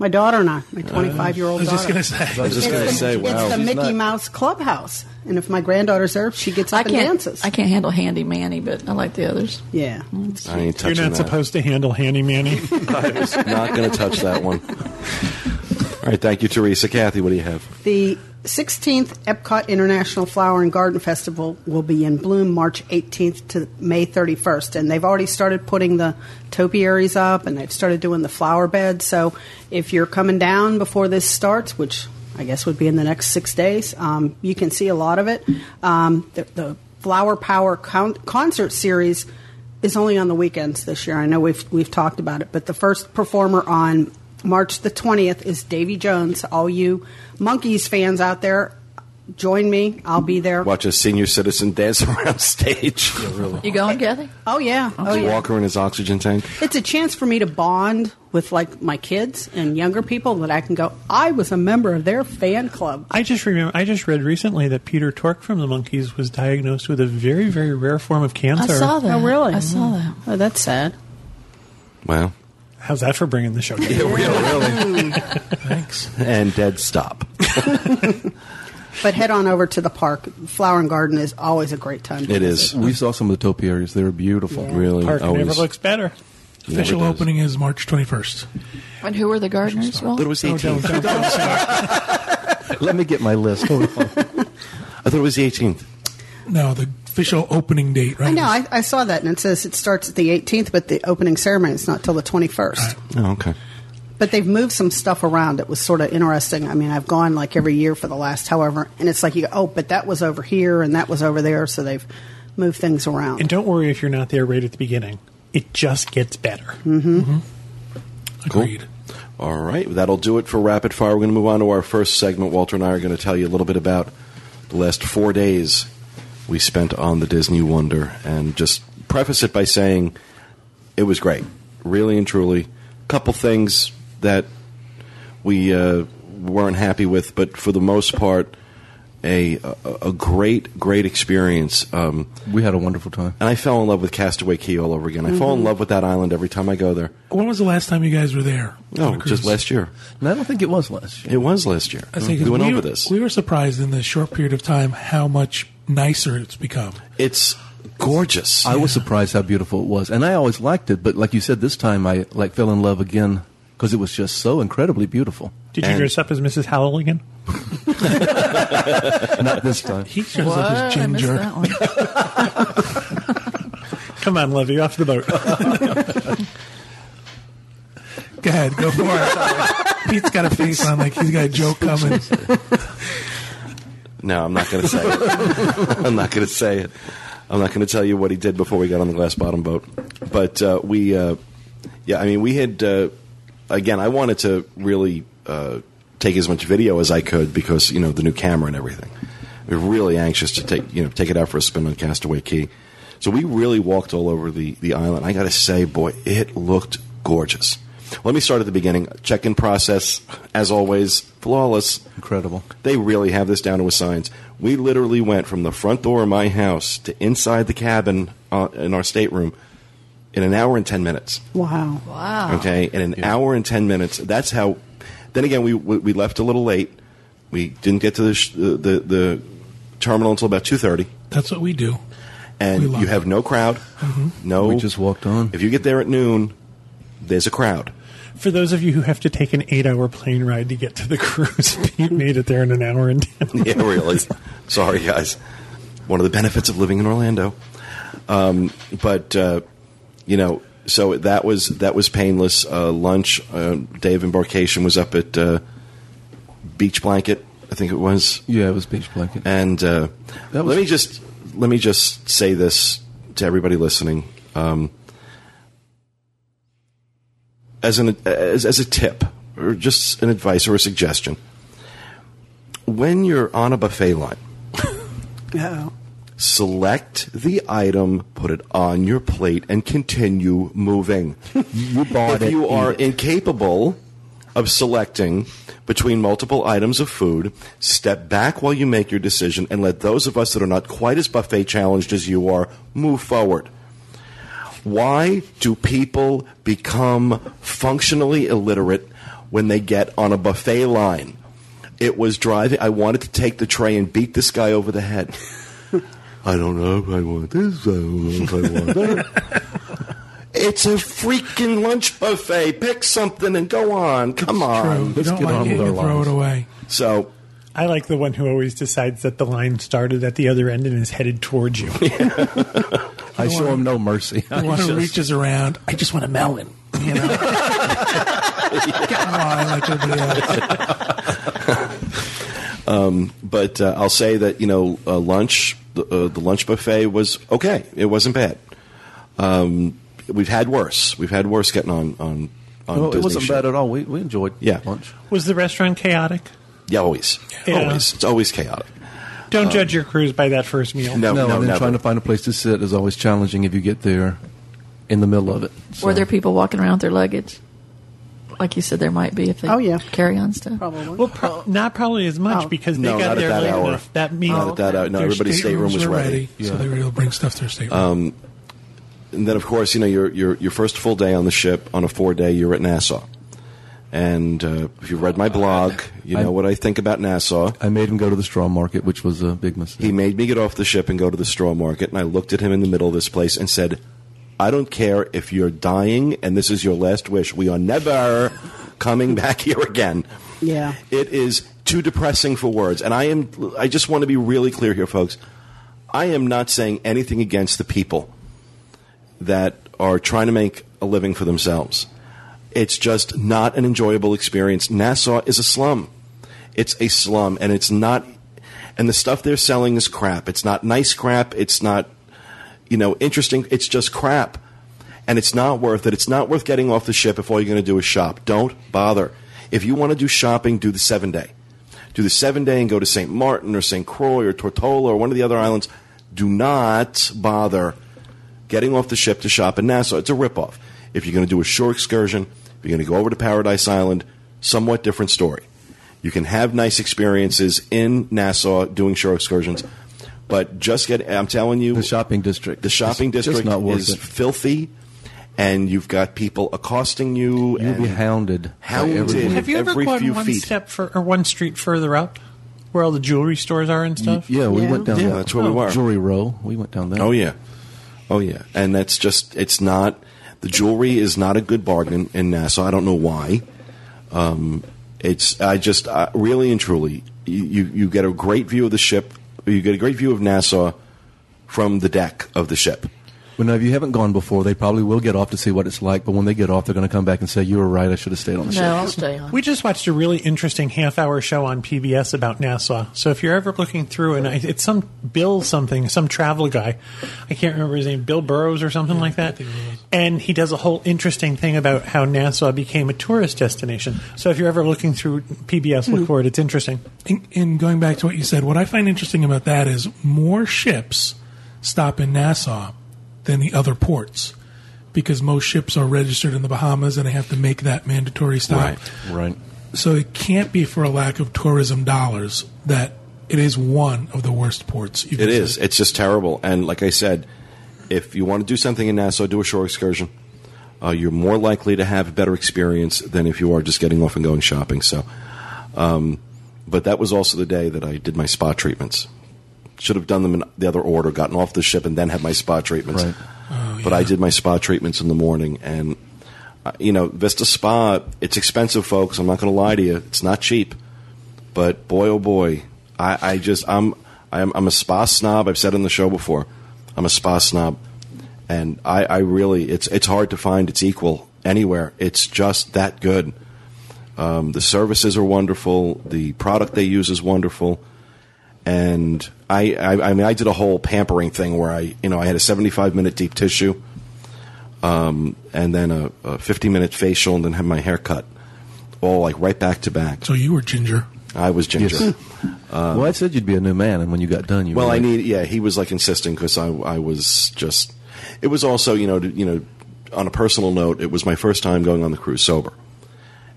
My daughter and I, my uh, 25 year
I
old
was just
daughter.
going to say.
I was just going to say,
it's the Mickey
not-
Mouse Clubhouse, and if my granddaughter's there, she gets
I
up and
can't.
dances.
I can't handle Handy Manny, but I like the others.
yeah,
I ain't
You're not
that.
supposed to handle Handy Manny.
I was not going to touch that one. All right, thank you, Teresa. Kathy, what do you have?
The 16th Epcot International Flower and Garden Festival will be in bloom March 18th to May 31st, and they've already started putting the topiaries up and they've started doing the flower beds. So if you're coming down before this starts, which I guess would be in the next six days, um, you can see a lot of it. Um, the, the Flower Power con- concert series is only on the weekends this year. I know we've we've talked about it, but the first performer on March the 20th is Davy Jones. All you Monkees fans out there, join me. I'll be there.
Watch a senior citizen dance around stage.
You going, Kathy?
Oh yeah. Oh yeah.
Walker in his oxygen tank.
It's a chance for me to bond with like my kids and younger people that I can go. I was a member of their fan club.
I just remember. I just read recently that Peter Tork from the Monkees was diagnosed with a very, very rare form of cancer.
I saw that.
Oh really?
I saw that.
Oh, that's sad.
Well,
How's that for bringing the show down?
Yeah, really.
Thanks.
and dead stop.
But head on over to the park. Flower and Garden is always a great time. to
It
visit.
is
We saw some of the topiaries. They were beautiful.
really
Park
always.
never looks better.
Official opening is March 21st.
And who are the gardeners? Well,
it was the
Oh,
18th.
don't, don't, don't say it.
Let me get my list. Hold on.
I thought it was the 18th.
No, the official opening date, right?
I know. I, I saw that, and it says it starts at the 18th, but the opening ceremony is not till the 21st.
Oh, okay.
But they've moved some stuff around. It was sort of interesting. I mean, I've gone like every year for the last however, and it's like you go, oh, but that was over here and that was over there, so they've moved things around.
And don't worry if you're not there right at the beginning. It just gets better. Mm-hmm. Mm-hmm.
Agreed.
All right, that'll do it for rapid fire. We're going to move on to our first segment. Walter and I are going to tell you a little bit about the last four days we spent on the Disney Wonder, and just preface it by saying it was great, really and truly. A couple things that we uh, weren't happy with, but for the most part, a a, a great, great experience. Um,
We had a wonderful time.
and I fell in love with Castaway Cay all over again. I fall in love with that island every time I go there.
When was the last time you guys were there? on
Oh, just last year.
No, I don't think it was last year.
It was last year.
I think
we went
we,
over this.
We were surprised in the short period of time how much nicer it's become.
It's gorgeous.
I was surprised how beautiful it was, and I always liked it. But like you said, this time I like fell in love again because it was just so incredibly beautiful.
Did you
And-
dress up as Mrs. Halligan?
Not this time.
He shows
what?
up as
I
Ginger.
that one.
Come on, Levy, off the boat.
Go ahead, go for it. Pete's got a face on like he's got a joke coming.
no, I'm not going to say it. I'm not going to say it. I'm not going to tell you what he did before we got on the glass bottom boat. But uh, we, uh, yeah, I mean, we had uh, again. I wanted to really uh, take as much video as I could because you know the new camera and everything. We were really anxious to take you know take it out for a spin on Castaway Cay. So we really walked all over the the island. I got to say, boy, it looked gorgeous. Let me start at the beginning. Check-in process, as always, flawless.
Incredible.
They really have this down to a science. We literally went from the front door of my house to inside the cabin uh, in our stateroom in an hour and 10 minutes.
wow.
Wow.
Okay? In an hour and 10 minutes. That's how. Then again, we, we we left a little late. We didn't get to the, sh- the, the, the terminal until about 2.30.
That's what we do.
And
love
you have no crowd. No.
We just walked on.
If you get there at noon, there's a crowd.
For those of you who have to take an eight-hour plane ride to get to the cruise, Pete made it there in an hour and ten.
yeah, really. Sorry, guys. One of the benefits of living in Orlando. Um, but uh, you know, so that was that was painless. Uh, lunch, uh, day of embarkation was up at uh, Beach Blanket, I think it was,
Yeah, it was beach blanket.
and uh,
was-
let me just let me just say this to everybody listening. Um, as an as, as a tip, or just an advice or a suggestion, when you're on a buffet line,
Oh.
Select the item, put it on your plate, and continue moving.
You bought
if
it.
you are
it.
incapable of selecting between multiple items of food, step back while you make your decision and let those of us that are not quite as buffet challenged as you are move forward. Why do people become functionally illiterate when they get on a buffet line? It was driving. I wanted to take the tray and beat this guy over the head. I don't know if I want this. I don't know if I want that. it's a freaking lunch buffet. Pick something and go on. Come
True.
on.
You
let's
don't
get
like
on with
you
our
throw
lives.
it away.
So
I like the one who always decides that the line started at the other end and is headed towards you.
I show him no mercy.
The one who reaches around, I just want a melon. You know? Get in line like everybody else.
but uh, I'll say that you know uh, lunch, the, uh, the lunch buffet was okay. It wasn't bad. Um, we've had worse. We've had worse getting on on. on
Well, it wasn't
shit.
bad at all. We, we enjoyed
Yeah.
lunch.
Was the restaurant chaotic?
Yeah, always,
Yeah.
always. It's always chaotic.
Don't judge your cruise by that first meal.
No,
no,
no,
and then
never.
trying to find a place to sit is always challenging if you get there in the middle of it. So-
Were there people walking around with their luggage? Like you said, there might be if they
Oh, yeah.
carry on stuff.
Probably.
Well, pro- not probably as much
Oh.
because they
No,
got
not at
there
that
late
hour.
enough. That means
Not at that. hour. No, everybody's stateroom was
were
ready.
so they were able to bring stuff to their stateroom.
and then of course, you know, your your your first full day on the ship on a four day, you're at Nassau. And uh, if you read my blog, you know
I-
what I think about Nassau.
I made him go to the straw market, which was a big mistake.
He made me get off the ship and go to the straw market, and I looked at him in the middle of this place and said, "I don't care if you're dying and this is your last wish. We are never coming back here again."
Yeah.
It is too depressing for words, and I am. I just want to be really clear here, folks. I am not saying anything against the people that are trying to make a living for themselves. It's just not an enjoyable experience. Nassau is a slum. It's a slum, and it's not. And the stuff they're selling is crap. It's not nice crap. It's not, you know, interesting. It's just crap, and it's not worth it. It's not worth getting off the ship if all you're going to do is shop. Don't bother. If you want to do shopping, do the seven day. Do the seven day and go to St. Martin or St. Croix or Tortola or one of the other islands. Do not bother getting off the ship to shop in Nassau. It's a ripoff. If you're going to do a shore excursion, if you're going to go over to Paradise Island, somewhat different story. You can have nice experiences in Nassau doing shore excursions, but just get, I'm telling you,
the shopping district.
the shopping
It's
district
not
is
it.
filthy, and you've got people accosting you.
You'll be
and
hounded. by
Hounded.
Have you ever
Every
gone
few
one
feet.
step for, or one street further up, where all the jewelry stores are and stuff?
Yeah, we
Yeah.
went down
Yeah,
that.
that's where we
Oh,
were.
Jewelry row. We went down there.
Oh yeah, oh yeah, and that's just it's not the jewelry is not a good bargain in Nassau. I don't know why. Um, it's I just uh, really and truly you, you you get a great view of the ship. You get a great view of Nassau from the deck of the ship.
Well, now, if you haven't gone before, they probably will get off to see what it's like. But when they get off, they're going to come back and say, "You were right. I should have stayed on the
No,
ship."
I'll stay on.
We just watched a really interesting half-hour show on PBS about Nassau. So if you're ever looking through, and I- it's some Bill something, some travel guy, I can't remember his name, Bill Burrows or something like that, and he does a whole interesting thing about how Nassau became a tourist destination. So if you're ever looking through PBS, look hmm. for it. It's interesting.
In, in going back to what you said, what I find interesting about that is more ships stop in Nassau than the other ports because most ships are registered in the Bahamas and they have to make that mandatory stop.
Right.
Right.
So it can't be for a lack of tourism dollars that it is one of the worst ports.
It is. It's just terrible. And like I said, if you want to do something in Nassau, do a shore excursion. Uh, you're more likely to have a better experience than if you are just getting off and going shopping. So, um, but that was also the day that I did my spa treatments. Should have done them in the other order, gotten off the ship, and then had my spa treatments.
Right.
But I did my spa treatments in the morning, and uh, you know, Vista Spa. It's expensive, folks. I'm not going to lie to you. It's not cheap, but boy, oh boy, I, I just I'm I'm I'm a spa snob. I've said on the show before, I'm a spa snob, and I, I really it's it's hard to find its equal anywhere. It's just that good. Um, the services are wonderful. The product they use is wonderful. And I, I, I mean, I did a whole pampering thing where I, you know, I had a 75 minute deep tissue, um, and then a, a 50 minute facial, and then had my hair cut, all like right back to back.
So you were ginger.
I was ginger.
Yes. well, I said you'd be a new man, and when you got done, you.
Well,
were
I need. Yeah, he was like insisting because I, I was just. It was also, you know, to- you know, on a personal note, it was my first time going on the cruise sober,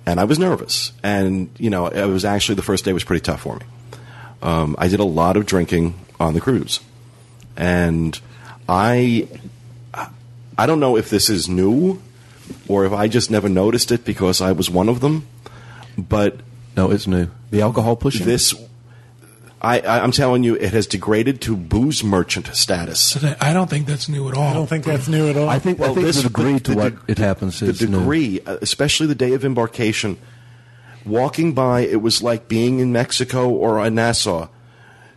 and I was nervous. And you know, it was actually the first day was pretty tough for me. Um, I did a lot of drinking on the cruise, and I, I don't know if this is new, or if I just never noticed it because I was one of them, but
No, it's new. The alcohol pushing.
this I, I I'm telling you, it has degraded to booze merchant status.
I don't think that's new at all.
I don't think that's new at all.
I think. I
Well,
think
this-
the degree to
the-
what
the-
it happens
The
is new.
degree, uh, especially the day of embarkation, walking by, it was like being in Mexico or in Nassau.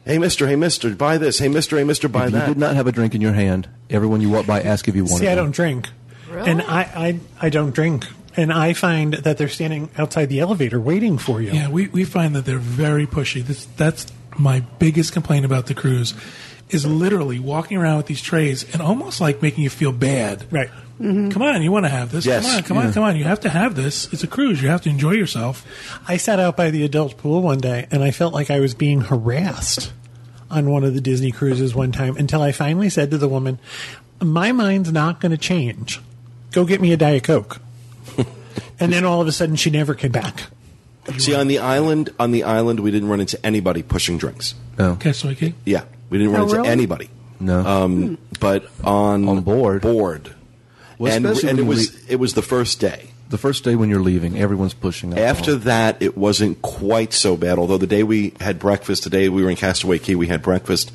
Hey, Mister. Hey, Mister. Buy this. Hey, Mister. Hey, Mister. Buy
If you did not have a drink in your hand, everyone you walk by ask if you wanted.
See, I
one.
don't drink,
Really?
and I, I I don't drink, and I find that they're standing outside the elevator waiting for you.
Yeah, we, we find that they're very pushy. This, that's my biggest complaint about the cruise is literally walking around with these trays and almost like making you feel bad.
Right. Mm-hmm.
Come on, you want to have this?
Yes.
Come on, come on, come on. You have to have this. It's a cruise. You have to enjoy yourself.
I sat out by the adult pool one day, and I felt like I was being harassed on one of the Disney cruises one time until I finally said to the woman, "My mind's not going to change. Go get me a diet coke." and then all of a sudden, she never came back.
See, on the island, on the island, we didn't run into anybody pushing drinks.
No.
Okay, so okay.
Yeah, we didn't run
Oh,
into
really?
anybody.
No.
um, but on
On board.
board,
Well,
and,
especially
and it
when you
was
lea-
it was the first day.
the first day when you're leaving, everyone's pushing. Alcohol.
After that, it wasn't quite so bad. Although the day we had breakfast, the day we were in Castaway Cay, we had breakfast.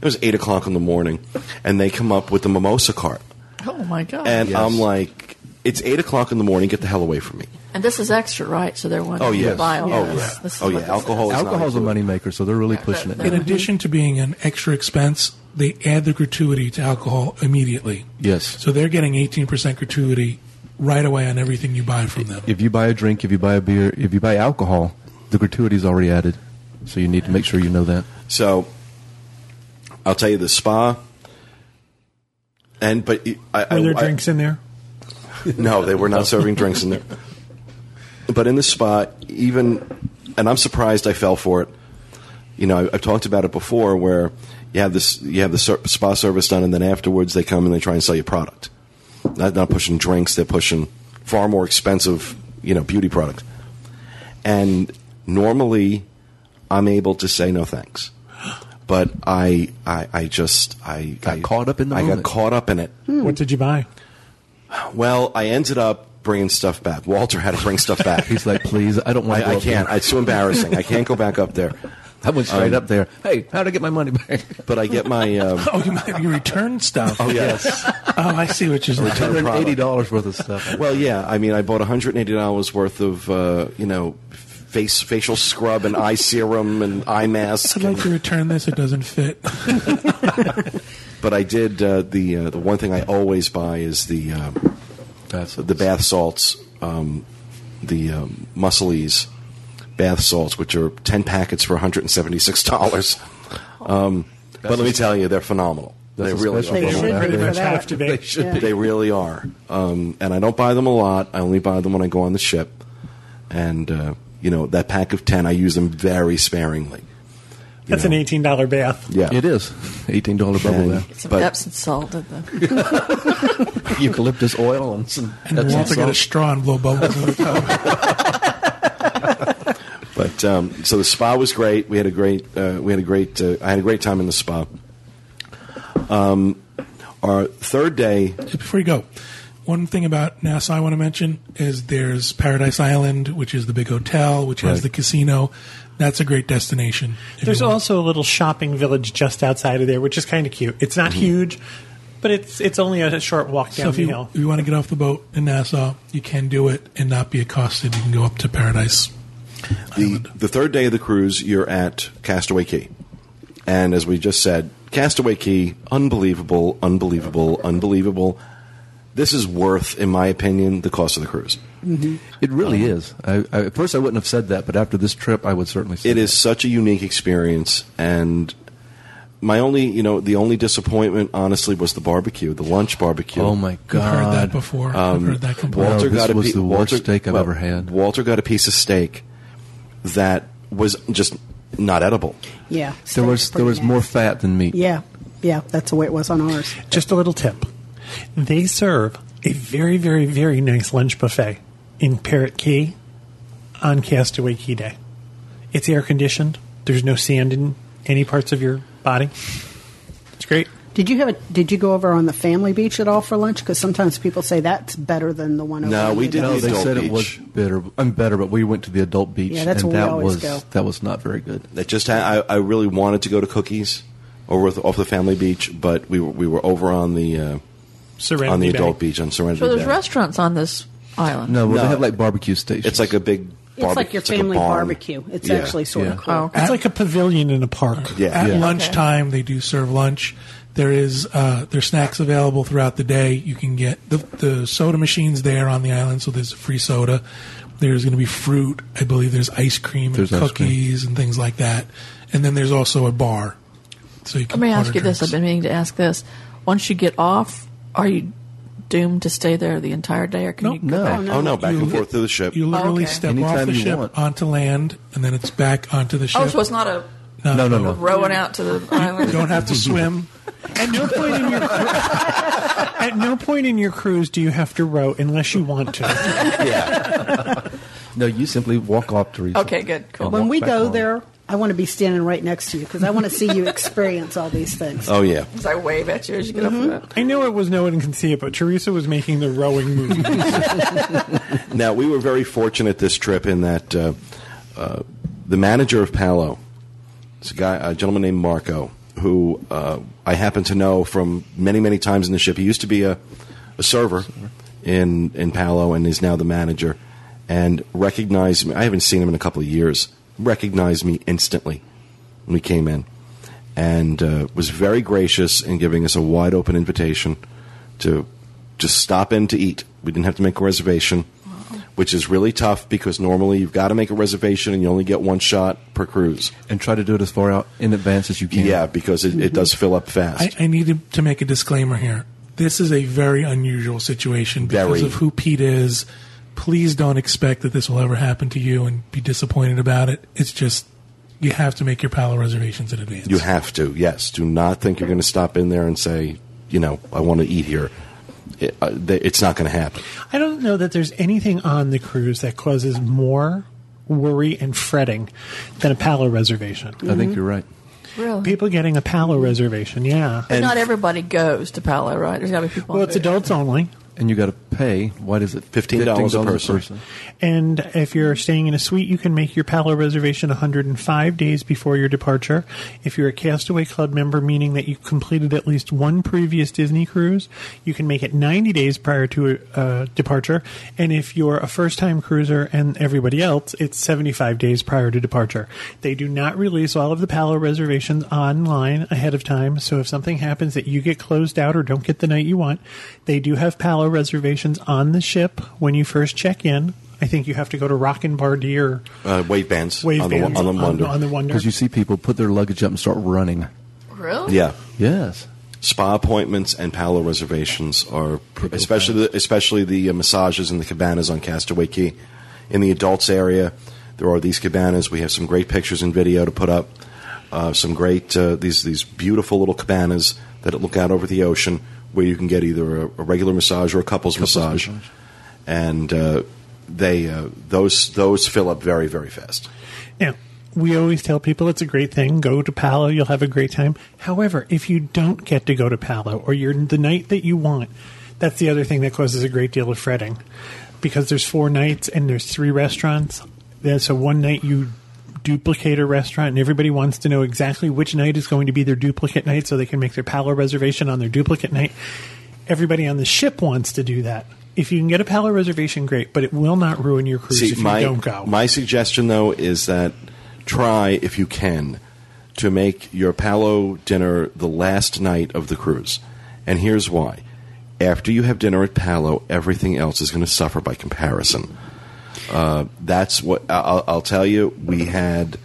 It was eight o'clock in the morning, and they come up with the mimosa cart,
Oh my god!
and
Yes.
I'm like, "It's eight o'clock in the morning. Get the hell away from me!"
And this is extra, right? So they're wanting
Oh, yes.
to buy all
Oh,
this.
yeah.
This is
Oh, yeah.
this is.
Alcohol is not
alcohol's a moneymaker, so they're really pushing it.
In
In
now.
addition to being an extra expense, they add the gratuity to alcohol immediately.
Yes.
So they're getting 18% gratuity right away on everything you buy from them.
If you buy a drink, if you buy a beer, if you buy alcohol, the gratuity is already added. So you need to make sure you know that.
So, I'll tell you the spa, and but I,
Are there
I,
drinks in there?
No, they were not serving drinks in there. But in the spa, even, and I'm surprised I fell for it. You know, I, I've talked about it before, where you have this, you have the ser- spa service done, and then afterwards they come and they try and sell you product. Not not pushing drinks, they're pushing far more expensive, you know, beauty products. And normally, I'm able to say no thanks. But I, I, I just, I
Got
I,
caught up in the
I
moment.
got caught up in it. Hmm.
What did you buy?
Well, I ended up bringing stuff back. Walter had to bring stuff back.
He's like, please, I don't want to.
I, I can't. It's too embarrassing. I can't go back up there.
I went straight
Um,
up there. Hey, how'd I get my money back?
But I get my. Um,
Oh, you might you return stuff.
oh yes.
Oh, I see what you're saying.
Return
eighty dollars worth of stuff.
Well, yeah. I mean, I bought 180 dollars worth of uh, you know face facial scrub and eye serum and eye mask.
I'd like to return this. It doesn't fit.
But I did uh, the uh, the one thing I always buy is the um,
That's
the bath salts, um, the um, Muscles bath salts, which are 10 packets for 176 dollars. Um, but let me tell you, they're phenomenal.
That's
they really are.
They should
Pretty much have to be.
They should
Yeah.
They really are. Um, and I don't buy them a lot. I only buy them when I go on the ship. And, uh, you know, that pack of 10, I use them very sparingly. You
That's
know?
an eighteen dollar bath.
Yeah.
It is eighteen dollar bubble
And-
there.
Get some
But-
Epsom salt in the.
Eucalyptus oil and some.
And
Epsom
Walter got a straw and blow bubbles in the tub.
But um, so the spa was great. We had a great, uh, we had a great, uh, I had a great time in the spa. Um, our third day,
Just before you go, one thing about Nassau I want to mention is there's Paradise Island, which is the big hotel, which has the casino. That's a great destination.
There's also a little shopping village just outside of there, which is kind of cute. It's not mm-hmm. huge, but it's it's only a short walk
so
down
if
the
you,
hill.
if you want to get off the boat in Nassau, you can do it and not be accosted. You can go up to Paradise.
the, the third day of the cruise, you're at Castaway Cay. And as we just said, Castaway Cay, unbelievable, unbelievable, unbelievable. This is worth, in my opinion, the cost of the cruise. Mm-hmm.
It really uh-huh. is. I, I, at first, I wouldn't have said that, but after this trip, I would certainly say
It is such a unique experience, and my only, you know, the only disappointment, honestly, was the barbecue, the lunch barbecue.
Oh my god!
I've
god!
heard that before. I've um, heard that complaint.
Walter-
Walter
this
got a
was
pi-
the worst
Walter,
steak I've
well,
ever had.
Walter got a piece of steak that was just not edible.
Yeah.
There was there
pretty
was more fat than meat.
Yeah. Yeah. That's the way it was on ours.
Just a little tip: they serve a very, very, very nice lunch buffet in Parrot Cay on Castaway Cay Day. It's air conditioned. There's no sand in any parts of your body. It's great.
Did you have a? Did you go over on the family beach at all for lunch? Because sometimes people say that's better than the one. Over
No,
on
we did
adult
No, they
Adult
said it was better. I'm better, but we went to the adult beach,
Yeah, that's
and
where we
that
always
was
go.
that was not very good.
That just I, I really wanted to go to Cookies over with, off the family beach, but we were we were over on the uh,
Serenity
on the
Bay.
adult beach on Serenity
So there's
Bay.
restaurants on this island.
No, well,
No.
they have like barbecue stations.
It's like a big.
It's like your
it's a
family
barn.
barbecue. It's
Yeah.
actually sort
Yeah.
of cool.
Oh, okay.
It's like a pavilion in a park.
Yeah.
At
yeah.
lunchtime, they do serve lunch. There is uh, there's snacks available throughout the day. You can get the the soda machines there on the island, so there's free soda. There's going to be fruit. I believe there's ice cream
There's
and
ice cream.
cookies and things like that. And then there's also a bar, so you
Let
can.
me ask
order
you this. I've
drinks.
been meaning to ask this. Once you get off, are you doomed to stay there the entire day, or can
Nope.
you go
No.
back?
Oh no, back
You-
and forth through the ship.
You literally
Okay.
step
Anytime
off the ship
want.
onto land, and then it's back onto the oh, ship.
Oh, so it's not a
No, no, no.
rowing out to the island.
You
island.
don't have to swim.
At no point in your at no point in your cruise do you have to row unless you want to.
yeah,
no, you simply walk off, Teresa.
Okay, good, cool.
When we go
on.
there, I want to be standing right next to you because I want to see you experience all these things.
Oh yeah,
As I wave at you as you get
Mm-hmm.
off the
I know it was no one can see it, but Teresa was making the rowing movement.
Now we were very fortunate this trip in that uh, uh, the manager of Palo, it's a guy, a gentleman named Marco, who uh, I happen to know from many, many times in the ship. He used to be a, a server in in Palo and is now the manager, and recognized me. I haven't seen him in a couple of years. Recognized me instantly when we came in, and uh, was very gracious in giving us a wide open invitation to just stop in to eat. We didn't have to make a reservation, which is really tough because normally you've got to make a reservation and you only get one shot per cruise.
and try to do it as far out in advance as you can.
Yeah, because it, it does fill up fast.
I, I need to, to make a disclaimer here. This is a very unusual situation because
Very.
of who Pete is. Please don't expect that this will ever happen to you and be disappointed about it. It's just you have to make your Palo reservations in advance.
you have to, yes. Do not think you're going to stop in there and say, you know, I want to eat here. It, uh, th- it's not going to happen.
I don't know that there's anything on the cruise that causes more worry and fretting than a Palo reservation.
I think you're right.
Really?
People getting a Palo reservation, yeah.
but not everybody goes to Palo, right? There's got to be people.
Well, it's adults only.
And you got to pay. What is it?
$15 a person.
And if you're staying in a suite, you can make your Palo reservation 105 days before your departure. If you're a Castaway Club member, meaning that you completed at least one previous Disney cruise, you can make it 90 days prior to uh, departure. And if you're a first time cruiser and everybody else, it's 75 days prior to departure. They do not release all of the Palo reservations online ahead of time. So if something happens that you get closed out or don't get the night you want, they do have Palo reservations on the ship when you first check in. I think you have to go to Rockin' Bar D or
Uh, wave bands
Wave
on,
bands
the, on the Wonder.
on the Wonder.
Because you see people put their luggage up and start running.
Really?
yeah.
Yes.
Spa appointments and Palo reservations are, especially the, especially the uh, massages and the cabanas on Castaway Cay. In the adults area, there are these cabanas. We have some great pictures and video to put up. Uh, some great uh, these these beautiful little cabanas that look out over the ocean, where you can get either a, a regular massage or a couples, massage,
massage.
and uh, they uh, those those fill up very very fast.
Now, we always tell people it's a great thing. Go to Palo, you'll have a great time. However, if you don't get to go to Palo or you're the night that you want, that's the other thing that causes a great deal of fretting. Because there's four nights and there's three restaurants. So one night you duplicate a restaurant and everybody wants to know exactly which night is going to be their duplicate night so they can make their Palo reservation on their duplicate night. Everybody on the ship wants to do that. If you can get a Palo reservation, great, but it will not ruin your cruise if
my,
you don't go.
My suggestion, though, is that try, if you can, to make your Palo dinner the last night of the cruise. And here's why. After you have dinner at Palo, everything else is going to suffer by comparison. Uh, that's what I'll, I'll tell you. We had,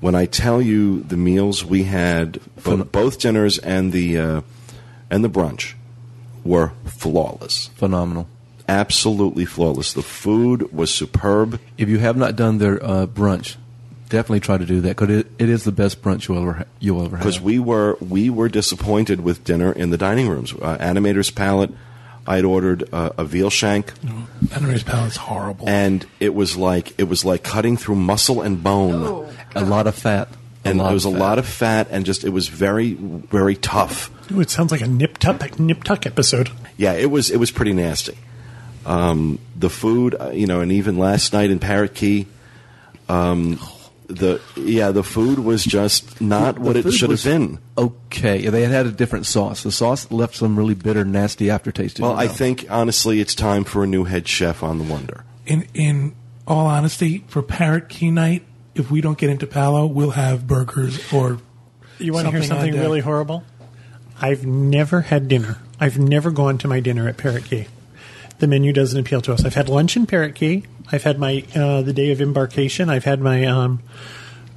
when I tell you the meals we had, both, both dinners and the uh, and the brunch were flawless,
Phenomenal.
absolutely flawless. The food was superb.
If you have not done their uh, brunch, definitely try to do that because it, it is the best brunch you'll ever ha- you'll ever have.
because we were we were disappointed with dinner in the dining rooms. Uh, Animator's palate. I'd ordered uh, a veal shank,
Animator's Palate horrible.
and it was like it was like cutting through muscle and bone,
Oh,
a lot of fat,
and
lot
there was a lot of fat, and just it was very very tough.
Ooh, it sounds like a nip tuck nip tuck episode.
Yeah, it was it was pretty nasty. Um, the food, uh, you know, and even last night in Parrot Cay, um, the yeah, the food was just not what it should have been.
Okay, yeah, they had had a different sauce. The sauce left some really bitter, nasty aftertaste.
Well, I
mouth.
think honestly, it's time for a new head chef on the Wonder.
in in all honesty, for Parrot Cay Night, if we don't get into Palo, we'll have burgers or
You want to hear
Something on
something
deck.
really horrible? I've never had dinner. I've never gone to my dinner at Parrot Cay. The menu doesn't appeal to us. I've had lunch in Parrot Cay. I've had my uh, the day of embarkation. I've had my um,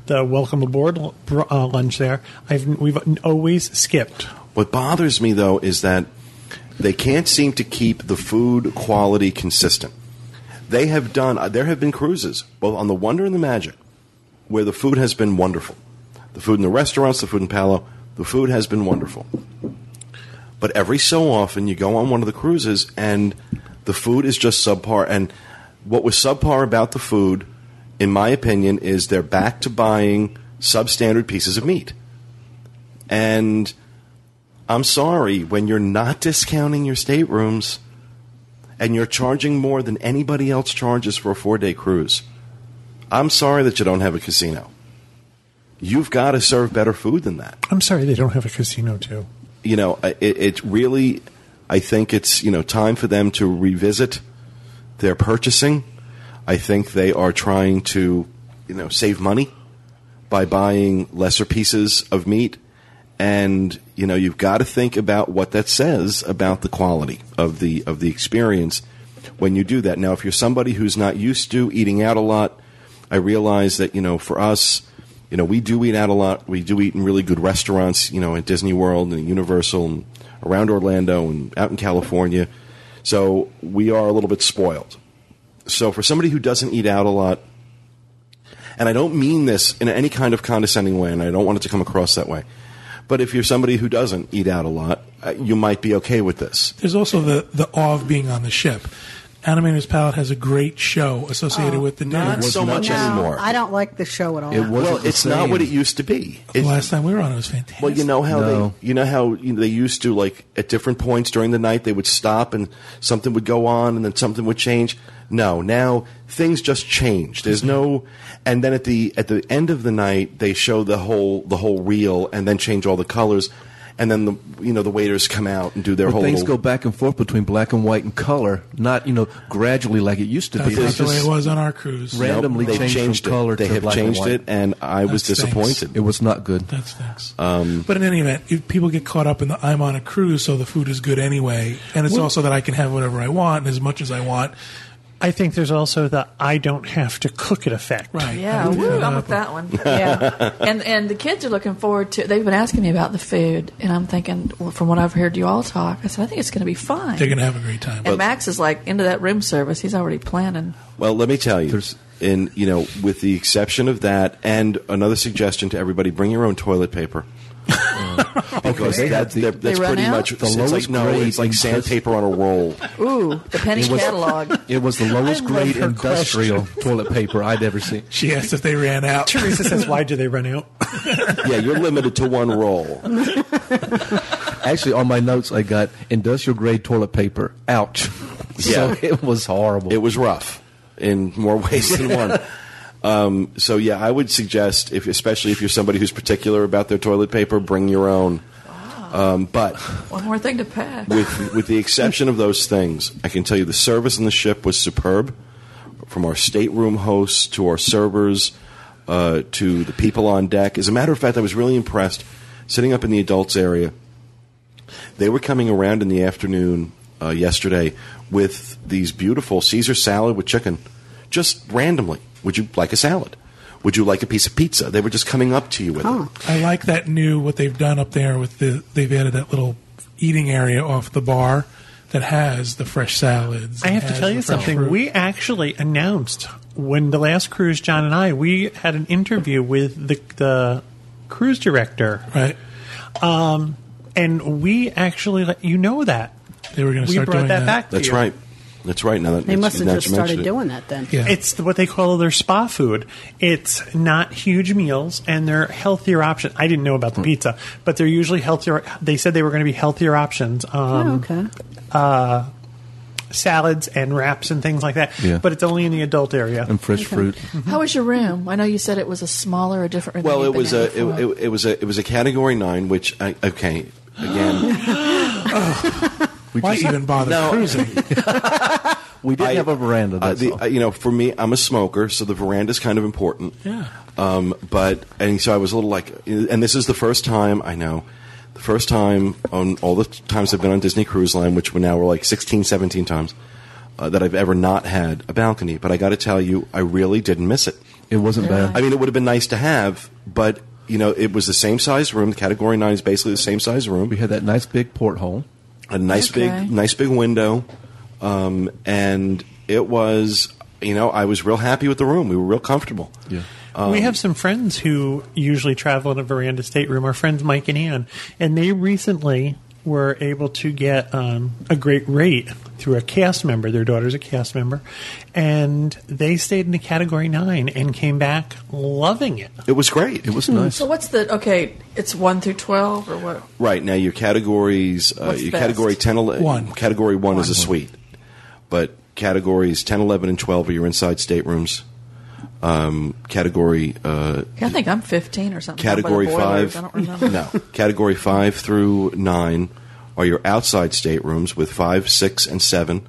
the welcome aboard uh, lunch there. I've we've always skipped.
What bothers me though is that they can't seem to keep the food quality consistent. They have done. uh, There have been cruises, both on the Wonder and the Magic, where the food has been wonderful. The food in the restaurants, the food in Palo, the food has been wonderful. But every so often, you go on one of the cruises, and the food is just subpar. And what was subpar about the food, in my opinion, is they're back to buying substandard pieces of meat. And I'm sorry, when you're not discounting your staterooms and you're charging more than anybody else charges for a four day cruise, I'm sorry that you don't have a casino. You've got to serve better food than that.
I'm sorry they don't have a casino too.
You know, it, it really, I think it's, you know, time for them to revisit their purchasing. I think they are trying to, you know, save money by buying lesser pieces of meat. And, you know, you've got to think about what that says about the quality of the, of the experience when you do that. Now, if you're somebody who's not used to eating out a lot, I realize that, you know, for us, you know, we do eat out a lot. We do eat in really good restaurants, you know, at Disney World and Universal and around Orlando and out in California. So we are a little bit spoiled. So for somebody who doesn't eat out a lot, and I don't mean this in any kind of condescending way, and I don't want it to come across that way. But if you're somebody who doesn't eat out a lot, uh, you might be okay with this.
There's also the, the awe of being on the ship. Animator's Palate has a great show associated oh, with the
Not
dinner.
so much anymore.
I don't like the show at all.
It wasn't
well,
the
it's not what it used to be.
The
It-
last time we were on, it was fantastic.
Well, you know how
No.
they, you know how you know, they used to like at different points during the night they would stop and something would go on and then something would change. No, now things just change. There's no, and then at the at the end of the night they show the whole the whole reel and then change all the colors, and then the you know the waiters come out and do their
But
whole
things
little-
go back and forth between black and white and color, not you know gradually like it used to
That's
be. That's
the way it was on our cruise.
Randomly
Nope, they've
changed from
it.
color
They
to
have
black and
changed
white.
it, and I was
That stinks.
disappointed.
It was not good.
That stinks.
Um,
but in any event, if people get caught up in the I'm on a cruise, so the food is good anyway, and it's also that I can have whatever I want and as much as I want.
I think there's also the I don't have to cook it effect.
Right.
Yeah, woo, I'm with that one. Yeah, and and the kids are looking forward to. They've been asking me about the food, and I'm thinking, well, from what I've heard you all talk, I said I think it's going to be fine.
They're going to have a great time.
and Max is like into that room service. He's already planning.
Well, let me tell you,
There's-
in you know, with the exception of that, and another suggestion to everybody: bring your own toilet paper. Because
they
that, that- that's
They
pretty
out?
much
The
it's
lowest
like no,
grade
it's like sandpaper on a roll.
Ooh, the penny catalog.
It was the lowest grade
her
industrial toilet paper I'd ever seen.
she asked if they ran out.
Teresa says, "Why do they run out?"
yeah, you're limited to one roll.
Actually, on my notes, I got industrial grade toilet paper. Ouch.
Yeah.
So it was horrible.
It was rough in more ways than one. Um, so yeah, I would suggest, if especially if you're somebody who's particular about their toilet paper, bring your own. Um, but
One more thing to pack.
with with the exception of those things, I can tell you the service on the ship was superb. From our stateroom hosts to our servers uh, to the people on deck. As a matter of fact, I was really impressed sitting up in the adults area. They were coming around in the afternoon uh, yesterday with these beautiful Caesar salad with chicken, just randomly. Would you like a salad? Would you like a piece of pizza? They were just coming up to you with it.
I like that new what they've done up there with the they've added that little eating area off the bar that has the fresh salads.
I have to tell you something.
fruit.
We actually announced when the last cruise, John and I, we had an interview with the the cruise director,
right.
um, and we actually let you know that
They were going to
we
start
brought
doing
that, back. To
That's
you.
right. That's right. Now that
They must have just
that you mention
started doing that then.
Yeah.
It's what they call their spa food. It's not huge meals, and they're healthier options. I didn't know about
Hmm.
the pizza, but they're usually healthier. They said they were going to be healthier options. Um,
Oh, okay.
uh, salads and wraps and things like that.
Yeah.
But it's only in the adult area.
and fresh fruit.
How was your room? I know you said it was a smaller, a different room. than
Well, it was a it, it, it was a it was a category nine, which I, okay again.
Why even bother
No.
cruising?
We did
I-
have a veranda.
uh, the,
all.
uh, you know, for me, I'm a smoker, so the veranda is kind of important.
Yeah.
Um, but and so I was a little like, and this is the first time I know, the first time on all the times I've been on Disney Cruise Line, which we're now we're like 16, 17 times, uh, that I've ever not had a balcony. But I got to tell you, I really didn't miss it.
it wasn't bad.
I mean, it would have been nice to have, but you know, it was the same size room. The Category Nine is basically the same size room.
We had that nice big porthole.
A nice
Okay.
big nice big window um, and it was you know i was real happy with the room we were real comfortable
Yeah.
we have some friends who usually travel in a veranda stateroom. Our friends Mike and Ann, and they recently were able to get um, a great rate through a cast member. Their daughter's a cast member, and they stayed in a category nine and came back loving it.
It was great.
It was nice.
So what's the okay? It's one through twelve or what?
Right now, your categories, uh,
What's
your
best?
category 10, 11,
One.
category one, is a suite, but categories 10, 11, and 12 are your inside staterooms. Um, category uh,
I think I'm 15 or something.
category
By boilers,
five,
I don't remember.
no, category five through nine are your outside staterooms with five, six, and seven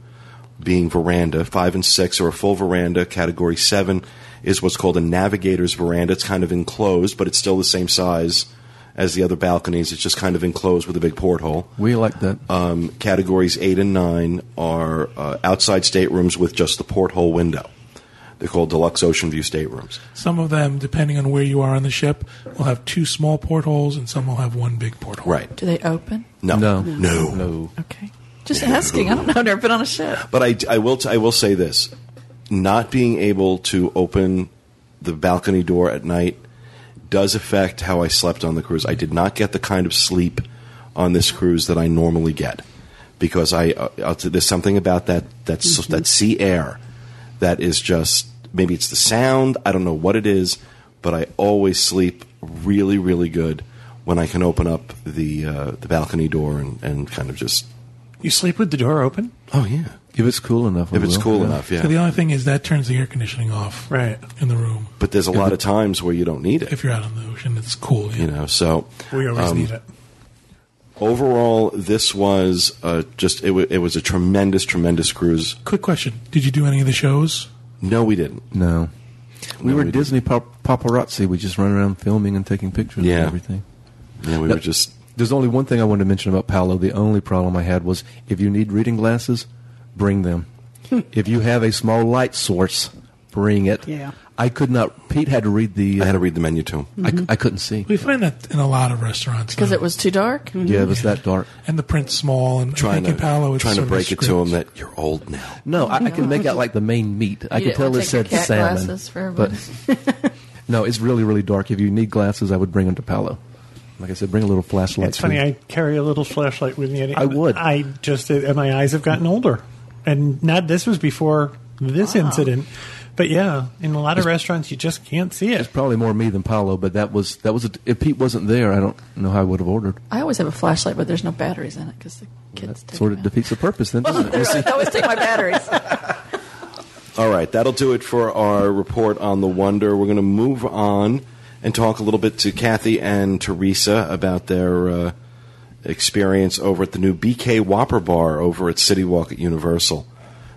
being veranda. Five and six are a full veranda. Category seven is what's called a navigator's veranda. It's kind of enclosed, but it's still the same size as the other balconies. It's just kind of enclosed with a big porthole.
We like that.
Um, categories eight and nine are uh, outside staterooms with just the porthole window. They're called deluxe ocean view staterooms.
Some of them, depending on where you are on the ship, will have two small portholes, and some will have one big porthole.
Right?
Do they open?
No,
no,
no,
no.
Okay. Just asking. I don't know. I've never been on a ship.
But I, I will t- I will say this: not being able to open the balcony door at night does affect how I slept on the cruise. I did not get the kind of sleep on this cruise that I normally get because I uh, there's something about that that s that sea air that is just maybe it's the sound I don't know what it is, but I always sleep really really good when I can open up the uh, the balcony door and, and kind of just
You sleep with the door open?
oh yeah
If it's cool enough,
if it's
will.
cool
Yeah.
enough yeah.
So the only thing is that turns the air conditioning off
Right.
in the room.
but there's a lot of times where you don't need it
If you're out on the ocean, it's cool. Yeah.
you know so
We always
um,
need it.
overall this was uh, just it, w- it was a tremendous tremendous cruise
Quick question: Did you do any of the shows?
No we didn't
No. We
No,
were
we
Disney pap- paparazzi. We just run around filming and taking pictures
Yeah.
and everything.
yeah we
No.
were just
There's only one thing I wanted to mention about Palo. The only problem I had was if you need reading glasses, bring them. Hmm. if you have a small light source, bring it.
Yeah.
I could not. Pete had to read the.
I had to read the menu to him
I, couldn't see.
We find that in a lot of restaurants
Because it was too dark?
Yeah, it was that dark.
and the print's small, and I
trying
think
to
Palo
trying to break it to him that you're old now
No, I, I can make out like the main meat. I
You
could tell
wanna
it said
cat
salmon.
glasses for
but no, it's really really dark. If you need glasses, I would bring them to Palo. Like I said, bring a little flashlight.
It's funny.
too.
I carry a little flashlight with me.
I would.
I just uh, my eyes have gotten older, and not this was before this incident. But yeah, in a lot of restaurants, you just can't see it.
It's probably more me than Palo, but that was that was. A, if Pete wasn't there, I don't know how I would have ordered.
I always have a flashlight, but there's no batteries in it because the kids take
Sort of defeats the purpose, then. Doesn't it? We'll.
I always take my batteries.
all right that'll do it for our report on the wonder we're going to move on and talk a little bit to Kathy and Teresa about their uh, experience over at the new BK Whopper Bar over at City Walk at Universal.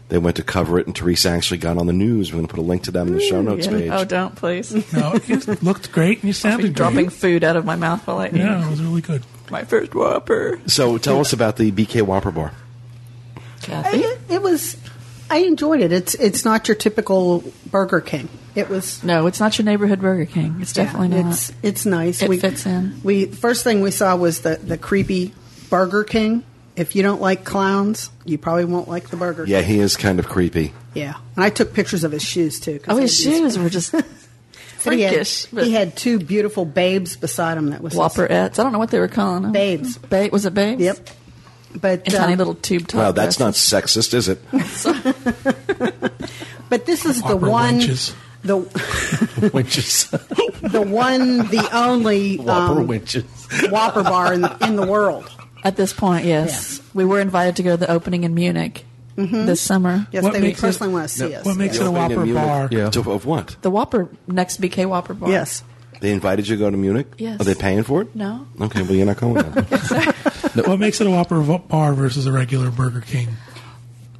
They went to cover it, and Teresa actually got on the news. We're going to put a link to that in the show mm, notes
Yeah.
page.
Oh, don't please.
No, you looked great and you
Be
sounded
dropping food out of my mouth while I eat.
Yeah, it was really good.
My first Whopper.
So tell us about the BK Whopper Bar.
Kathy?
It, it was. I enjoyed it. It's it's not your typical Burger King. It was
No, it's not your neighborhood Burger King. It's definitely
yeah,
not.
It's it's nice.
It
we,
fits in.
We first thing we saw was the the creepy Burger King. If you don't like clowns, you probably won't like the Burger.
Yeah,
King.
he is kind of creepy.
yeah. And I took pictures of his shoes too.
oh, his shoes were just
But he had,
freakish. but
he had two beautiful babes beside him. That was his-
Whopperettes. I don't know what they were calling them.
Babes.
Ba- was it babes?
Yep. But
And tiny
um,
little tube top.
Wow, that's not sexist, is it?
But this is the
Whopper
one.
wenches.
The
winches,
the one, the only
Whopper
um,
winches.
Whopper bar in the, in the world.
At this point, yes.
Yes.
We were invited to go to the opening in Munich mm-hmm. this summer.
Yes,
What
they
makes it-
personally want to see us.
What makes it a
Opening
Whopper bar?
Yeah.
To- of what?
The Whopper, next BK Whopper bar.
Yes.
They invited you to go to Munich?
Yes.
Are they paying for it?
No.
Okay, well, you're not going then.
What makes it a Whopper vo- bar versus a regular Burger King?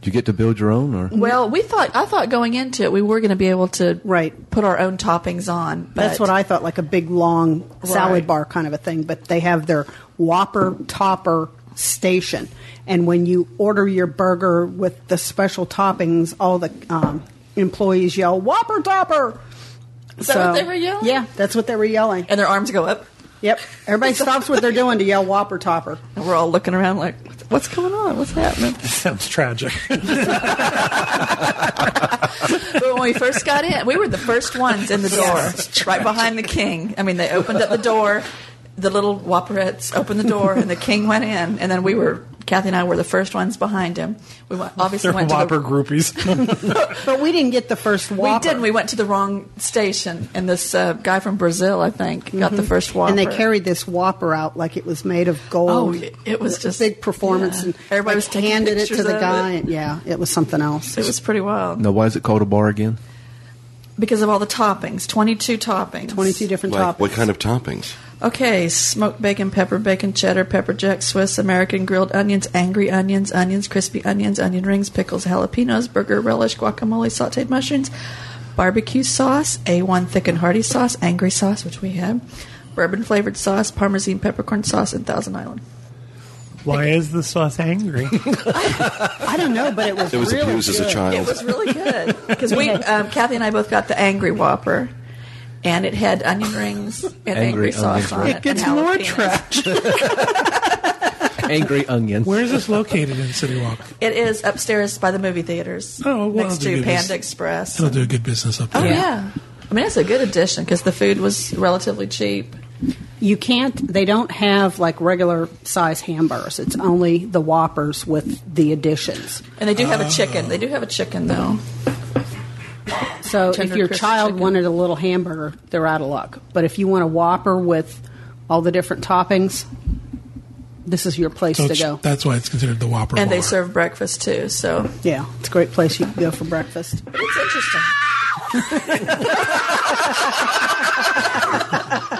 Do you get to build your own, or
Well, we thought I thought going into it we were going to be able to
Right.
put our own toppings on. But
That's what I thought, like a big long salad
Right.
bar kind of a thing. But they have their Whopper Topper station, and when you order your burger with the special toppings, all the um, employees yell "Whopper Topper."
Is that what they were yelling?
Yeah, that's what they were yelling.
and their arms go up,
Yep, everybody stops what they're doing to yell "Whopper Topper."
and we're all looking around like, "What's going on? What's happening?"
Sounds tragic.
but when we first got in, we were the first ones in the door, right behind the king. I mean, they opened up the door. The little Whopperettes opened the door, and the king went in, and then we were. Kathy and I were the first ones behind him. We went, obviously
They're
went
Whopper
to the,
groupies.
But we didn't get the first Whopper.
we didn't. We went to the wrong station, and this uh, guy from Brazil, I think, got the first Whopper.
Mm-hmm. and they carried this Whopper out like it was made of gold.
Oh, it- it was just-
big performance,
yeah.
and
Everybody
like,
was
handed it to the guy,
it.
and yeah, it was something else.
It was pretty wild
Now, why is it called a bar again?
Because of all the toppings. Twenty-two toppings.
Twenty-two different
Like,
toppings.
what kind of toppings?
Okay, smoked bacon, pepper bacon, cheddar, pepper jack, Swiss, American grilled onions, angry onions, onions, crispy onions, onion rings, pickles, jalapenos, burger relish, guacamole, sauteed mushrooms, barbecue sauce, A1 thick and hearty sauce, angry sauce, which we had, bourbon flavored sauce, parmesan peppercorn sauce, and Thousand Island.
Why is the sauce angry?
I don't know, but it was
It was
really
abused as a
good.
child.
It was really good because we, um, Kathy and I both got the angry Whopper. And it had onion rings and angry,
Angry
sauce
onions,
on it.
it gets more
jalapenos.
trash.
Angry onions.
Where is this located in City Walk?
It is upstairs by the movie theaters.
Oh, well,
next to Panda
this.
Express.
It'll do a good business up there.
Oh yeah. I mean, it's a good addition because the food was relatively cheap.
You can't. They don't have like regular size hamburgers. It's only the Whoppers with the additions.
And they do have a chicken. They do have a chicken though.
So if
Tender
your
crisp
child
chicken.
wanted a little hamburger, they're out of luck. But if you want a Whopper with all the different toppings, this is your place
So
to
it's-
go.
that's why it's considered the Whopper.
And they
bar.
serve breakfast too, so
Yeah, it's a great place you can go for breakfast.
it's interesting.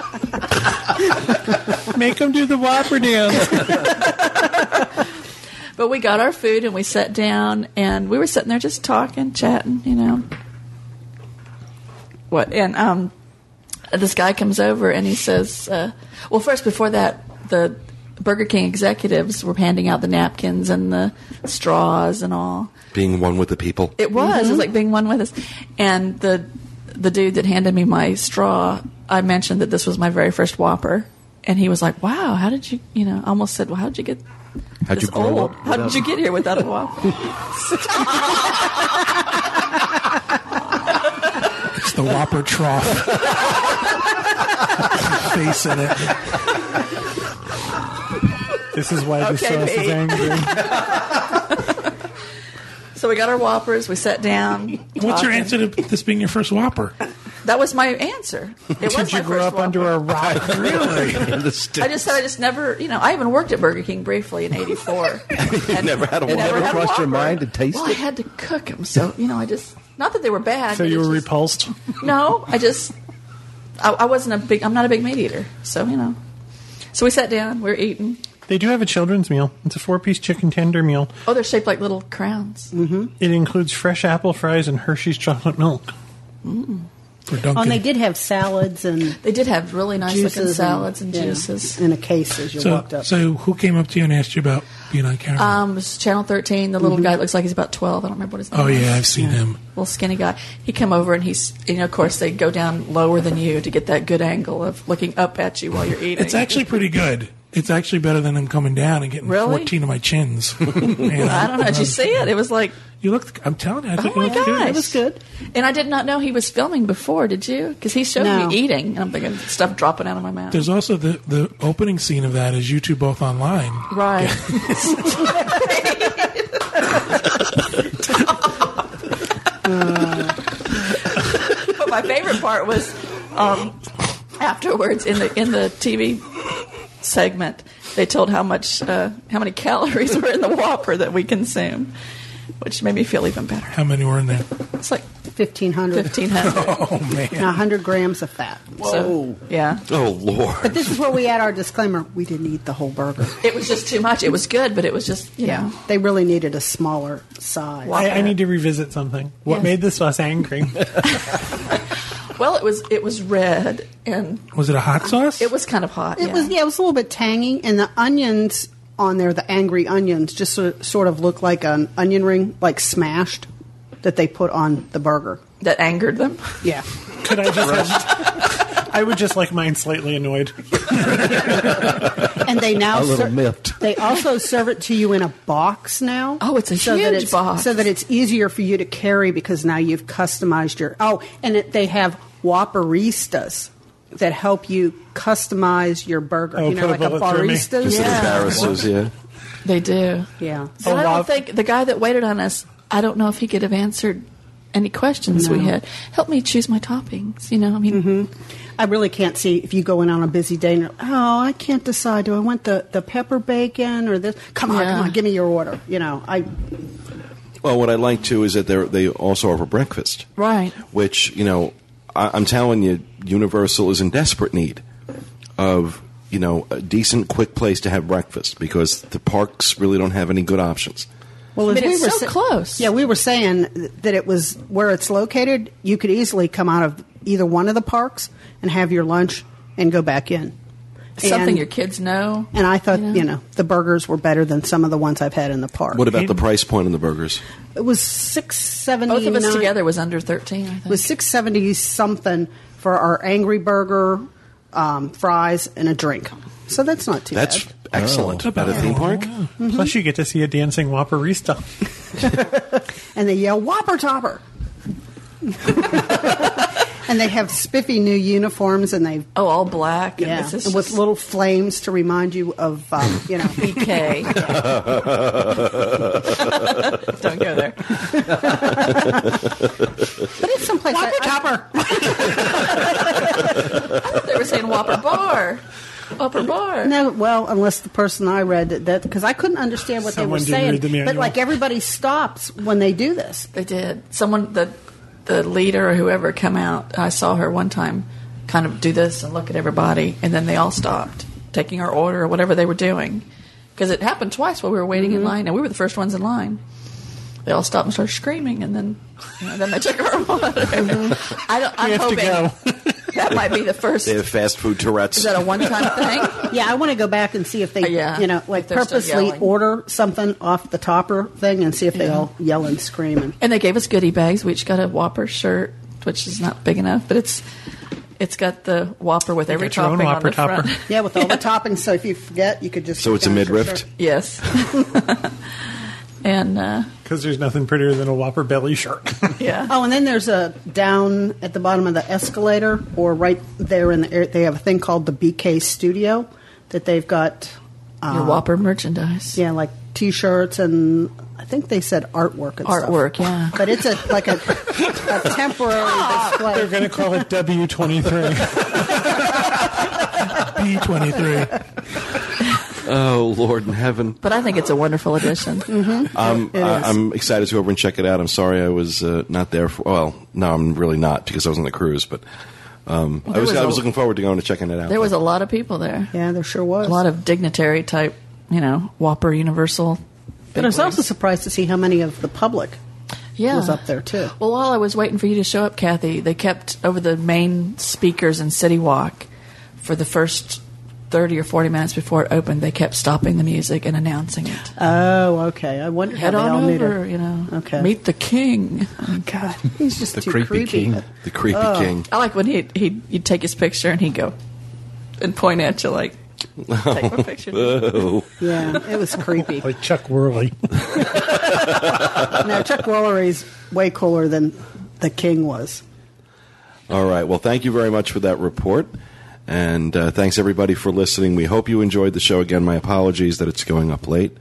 Make them do the Whopper dance.
But we got our food and we sat down and we were sitting there just talking, chatting, you know. What and um this guy comes over and he says, uh, well first before that the Burger King executives were handing out the napkins and the straws and all.
Being one with the people.
It was. It was like being one with us. And the the dude that handed me my straw, I mentioned that this was my very first Whopper, and he was like, "Wow, how did you?" You know, almost said, "Well, how did you get
How'd you grow
old?
up
How did you get here without a Whopper?"
It's the Whopper trough. Face in it.
This is why the
Okay,
sauce
me.
is angry.
so we got our Whoppers. We sat down.
What's your
talking.
answer to this being your first Whopper?
That was my answer. It was
Did
my
you grow
first
up under a rock?
Really?
In the
I just said I just never, you know, I even worked at Burger King briefly in '84. and
never had a Whopper.
never had a
Crossed your mind to taste
well, I had to cook them, so you know, I just not that they were bad.
So you were
just-
repulsed?
No, I just I, I wasn't a big. I'm not a big meat eater, so you know. So we sat down. We were eating.
They do have a children's meal. It's a four-piece chicken tender meal.
Oh, they're shaped like little crowns. Mm-hmm.
It includes fresh apple fries and Hershey's chocolate milk. Mm.
For Dunkin'.
Oh, and they did have salads and
They did have really nice looking salads and,
yeah,
juices.
in a case as you
so,
walked up.
so who came up to you and asked you about being on camera?
Um, it was Channel 13. The little guy looks like he's about 12. I don't remember what his name
oh
is.
yeah, I've seen him.
little skinny guy. He come over and he's, you know, of course they go down lower than you to get that good angle of looking up at you while you're eating.
It's actually pretty good. It's actually better than him coming down and getting
Really?
14 of my chins. Man,
I don't know. Did you see it? It was like,
You looked. I'm telling you, I
oh
think
my
it looked good.
gosh,
It was good.
And I did not know he was filming before. Did you? Because he showed
No.
me eating, and I'm thinking stuff dropping out of my mouth.
There's also the the opening scene of that is you two both online.
right. but my favorite part was um, afterwards in the in the TV segment. They told how much uh, how many calories were in the Whopper that we consume, which made me feel even better.
How many were in there?
It's like
1500
fifteen hundred.
Oh man.
Now, 100 grams of fat.
So yeah,
Oh Lord!
But this is where we add our disclaimer. We didn't eat the whole burger.
it was just too much. It was good, but it was just you
Yeah,
know.
they really needed a smaller size.
Wow.
I, I need to revisit something. What
Yes.
made this sauce angry?
Well, it was it was red and
Was it a hot sauce?
it was kind of hot.
It
yeah.
was yeah, it was a little bit tangy, and the onions on there, the angry onions, just sort of, sort of look like an onion ring, like smashed, that they put on the burger.
that angered them.
Yeah,
Could I just have, I would just like mine slightly annoyed.
and they now
A little
ser-
miffed.
They also serve it to you in a box now.
Oh, it's a
so that
huge
it's,
box.
so that it's easier for you to carry because now you've customized your. Oh, and it, they have Whopperistas. that help you customize your burger.
Oh,
you know,
put
like a
bullet through
barista.
Just
Yeah.
the yeah.
They do.
Yeah.
So
Oh,
I don't think the guy that waited on us. I don't know if he could have answered any questions we had. Help me choose my toppings. You know, I mean, mm-hmm.
I really can't see if you go in on a busy day and you're, oh, I can't decide. Do I want the, the pepper bacon or this? Come on,
Yeah.
come on, give me your order. You know, I
Well, what I like too is that they they also offer breakfast,
right?
which you know I, I'm telling you, Universal is in desperate need of you know a decent, quick place to have breakfast because the parks really don't have any good options.
Well,
I
as we
it's
were
so
sa-
close.
Yeah, we were saying that it was where it's located. You could easily come out of either one of the parks and have your lunch and go back in.
Something
And-
your kids know.
And I thought,
you know?
you know, the burgers were better than some of the ones I've had in the park.
What about the price point on the burgers?
It was six seventy.
Both of us together was under thirteen. I think.
It was six seventy something for our angry burger, um, fries, and a drink. So that's not too
That's
bad.
Excellent.
Oh.
At a theme park,
Plus, you get to see a dancing Whopperista.
And they yell Whopper Topper. and they have spiffy new uniforms, and they
oh, all black. And
yeah,
it's just
and with little flames to remind you of um, you know.
BK. Don't go there.
But it's someplace Whopper I, Topper. I- I thought
They were saying Whopper Bar. Whopper Bar.
No, well, unless the person I read that because I couldn't understand what
Someone
they were saying.
the
But like everybody stops when they do this.
They did. Someone, the the leader or whoever, come out. I saw her one time, kind of do this and look at everybody, and then they all stopped taking our order or whatever they were doing, because it happened twice while we were waiting
Mm-hmm.
in line, and we were the first ones in line. They all stopped and started screaming, and then you know, then they took our order.
Mm-hmm.
I don't. I'm
We have to
hoping
go.
that might be the first.
they have fast food Tourette's.
Is that a one-time thing?
Yeah, I want to go back and see if they,
Uh, yeah,
you know, like
if they're still
purposely order something off the topper thing and see if they
Yeah.
all yell and scream. And
And they gave us goodie bags. We each got a Whopper shirt, which is not big enough, but it's it's got the Whopper with every
got own
topping on
Whopper
the front.
yeah, with all the toppings. So if you forget, you could just.
So it's a
down your
midriff?
Yes. And uh,
Because there's nothing prettier than a Whopper belly shirt.
yeah,
Oh, and then there's a down at the bottom of the escalator, or right there in the air. They have a thing called the BK Studio that they've got.
your
um,
Whopper merchandise.
Yeah, like T-shirts and I think they said artwork and
Artwork,
stuff.
yeah.
But it's a like a, a temporary display.
They're going to call it W23.
B23.
Oh Lord in heaven!
But I think it's a wonderful addition.
Um,
It
I, I'm excited to go over and check it out. I'm sorry I was uh, not there for. Well, no, I'm really not because I was on the cruise. But um, I was,
was
I
a-
was looking forward to going and checking it out.
There was a lot of people there.
Yeah, there sure was.
A lot of dignitary type, you know, Whopper Universal.
but I was also surprised to see how many of the public
yeah.
was up there too.
Well, while I was waiting for you to show up, Kathy, they kept over the main speakers in City Walk for the first 30 or 40 minutes before it opened. They kept stopping the music and announcing it.
Oh, okay. I wonder
Head
how they all
on
knew
over, you know.
Okay.
Meet the king.
Oh, God, he's just
The
too
creepy
creepy.
king.
the creepy
Oh.
king.
I like when he he you'd take his picture and he'd go and point at you like, take my picture.
Oh,
Yeah, it was creepy.
like Chuck Woolery.
now Chuck Woolery's way cooler than the King was.
all right. Well, thank you very much for that report, and uh, thanks everybody for listening. We hope you enjoyed the show. Again, my apologies that it's going up late,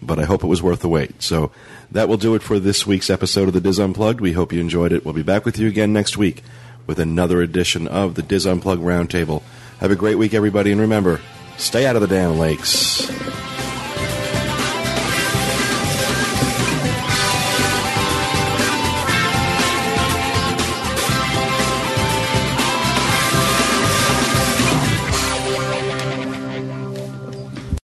but I hope it was worth the wait. So that will do it for this week's episode of the DIS Unplugged. We hope you enjoyed it. We'll be back with you again next week with another edition of the DIS Unplugged Roundtable. Have a great week, everybody, and remember, stay out of the damn lakes.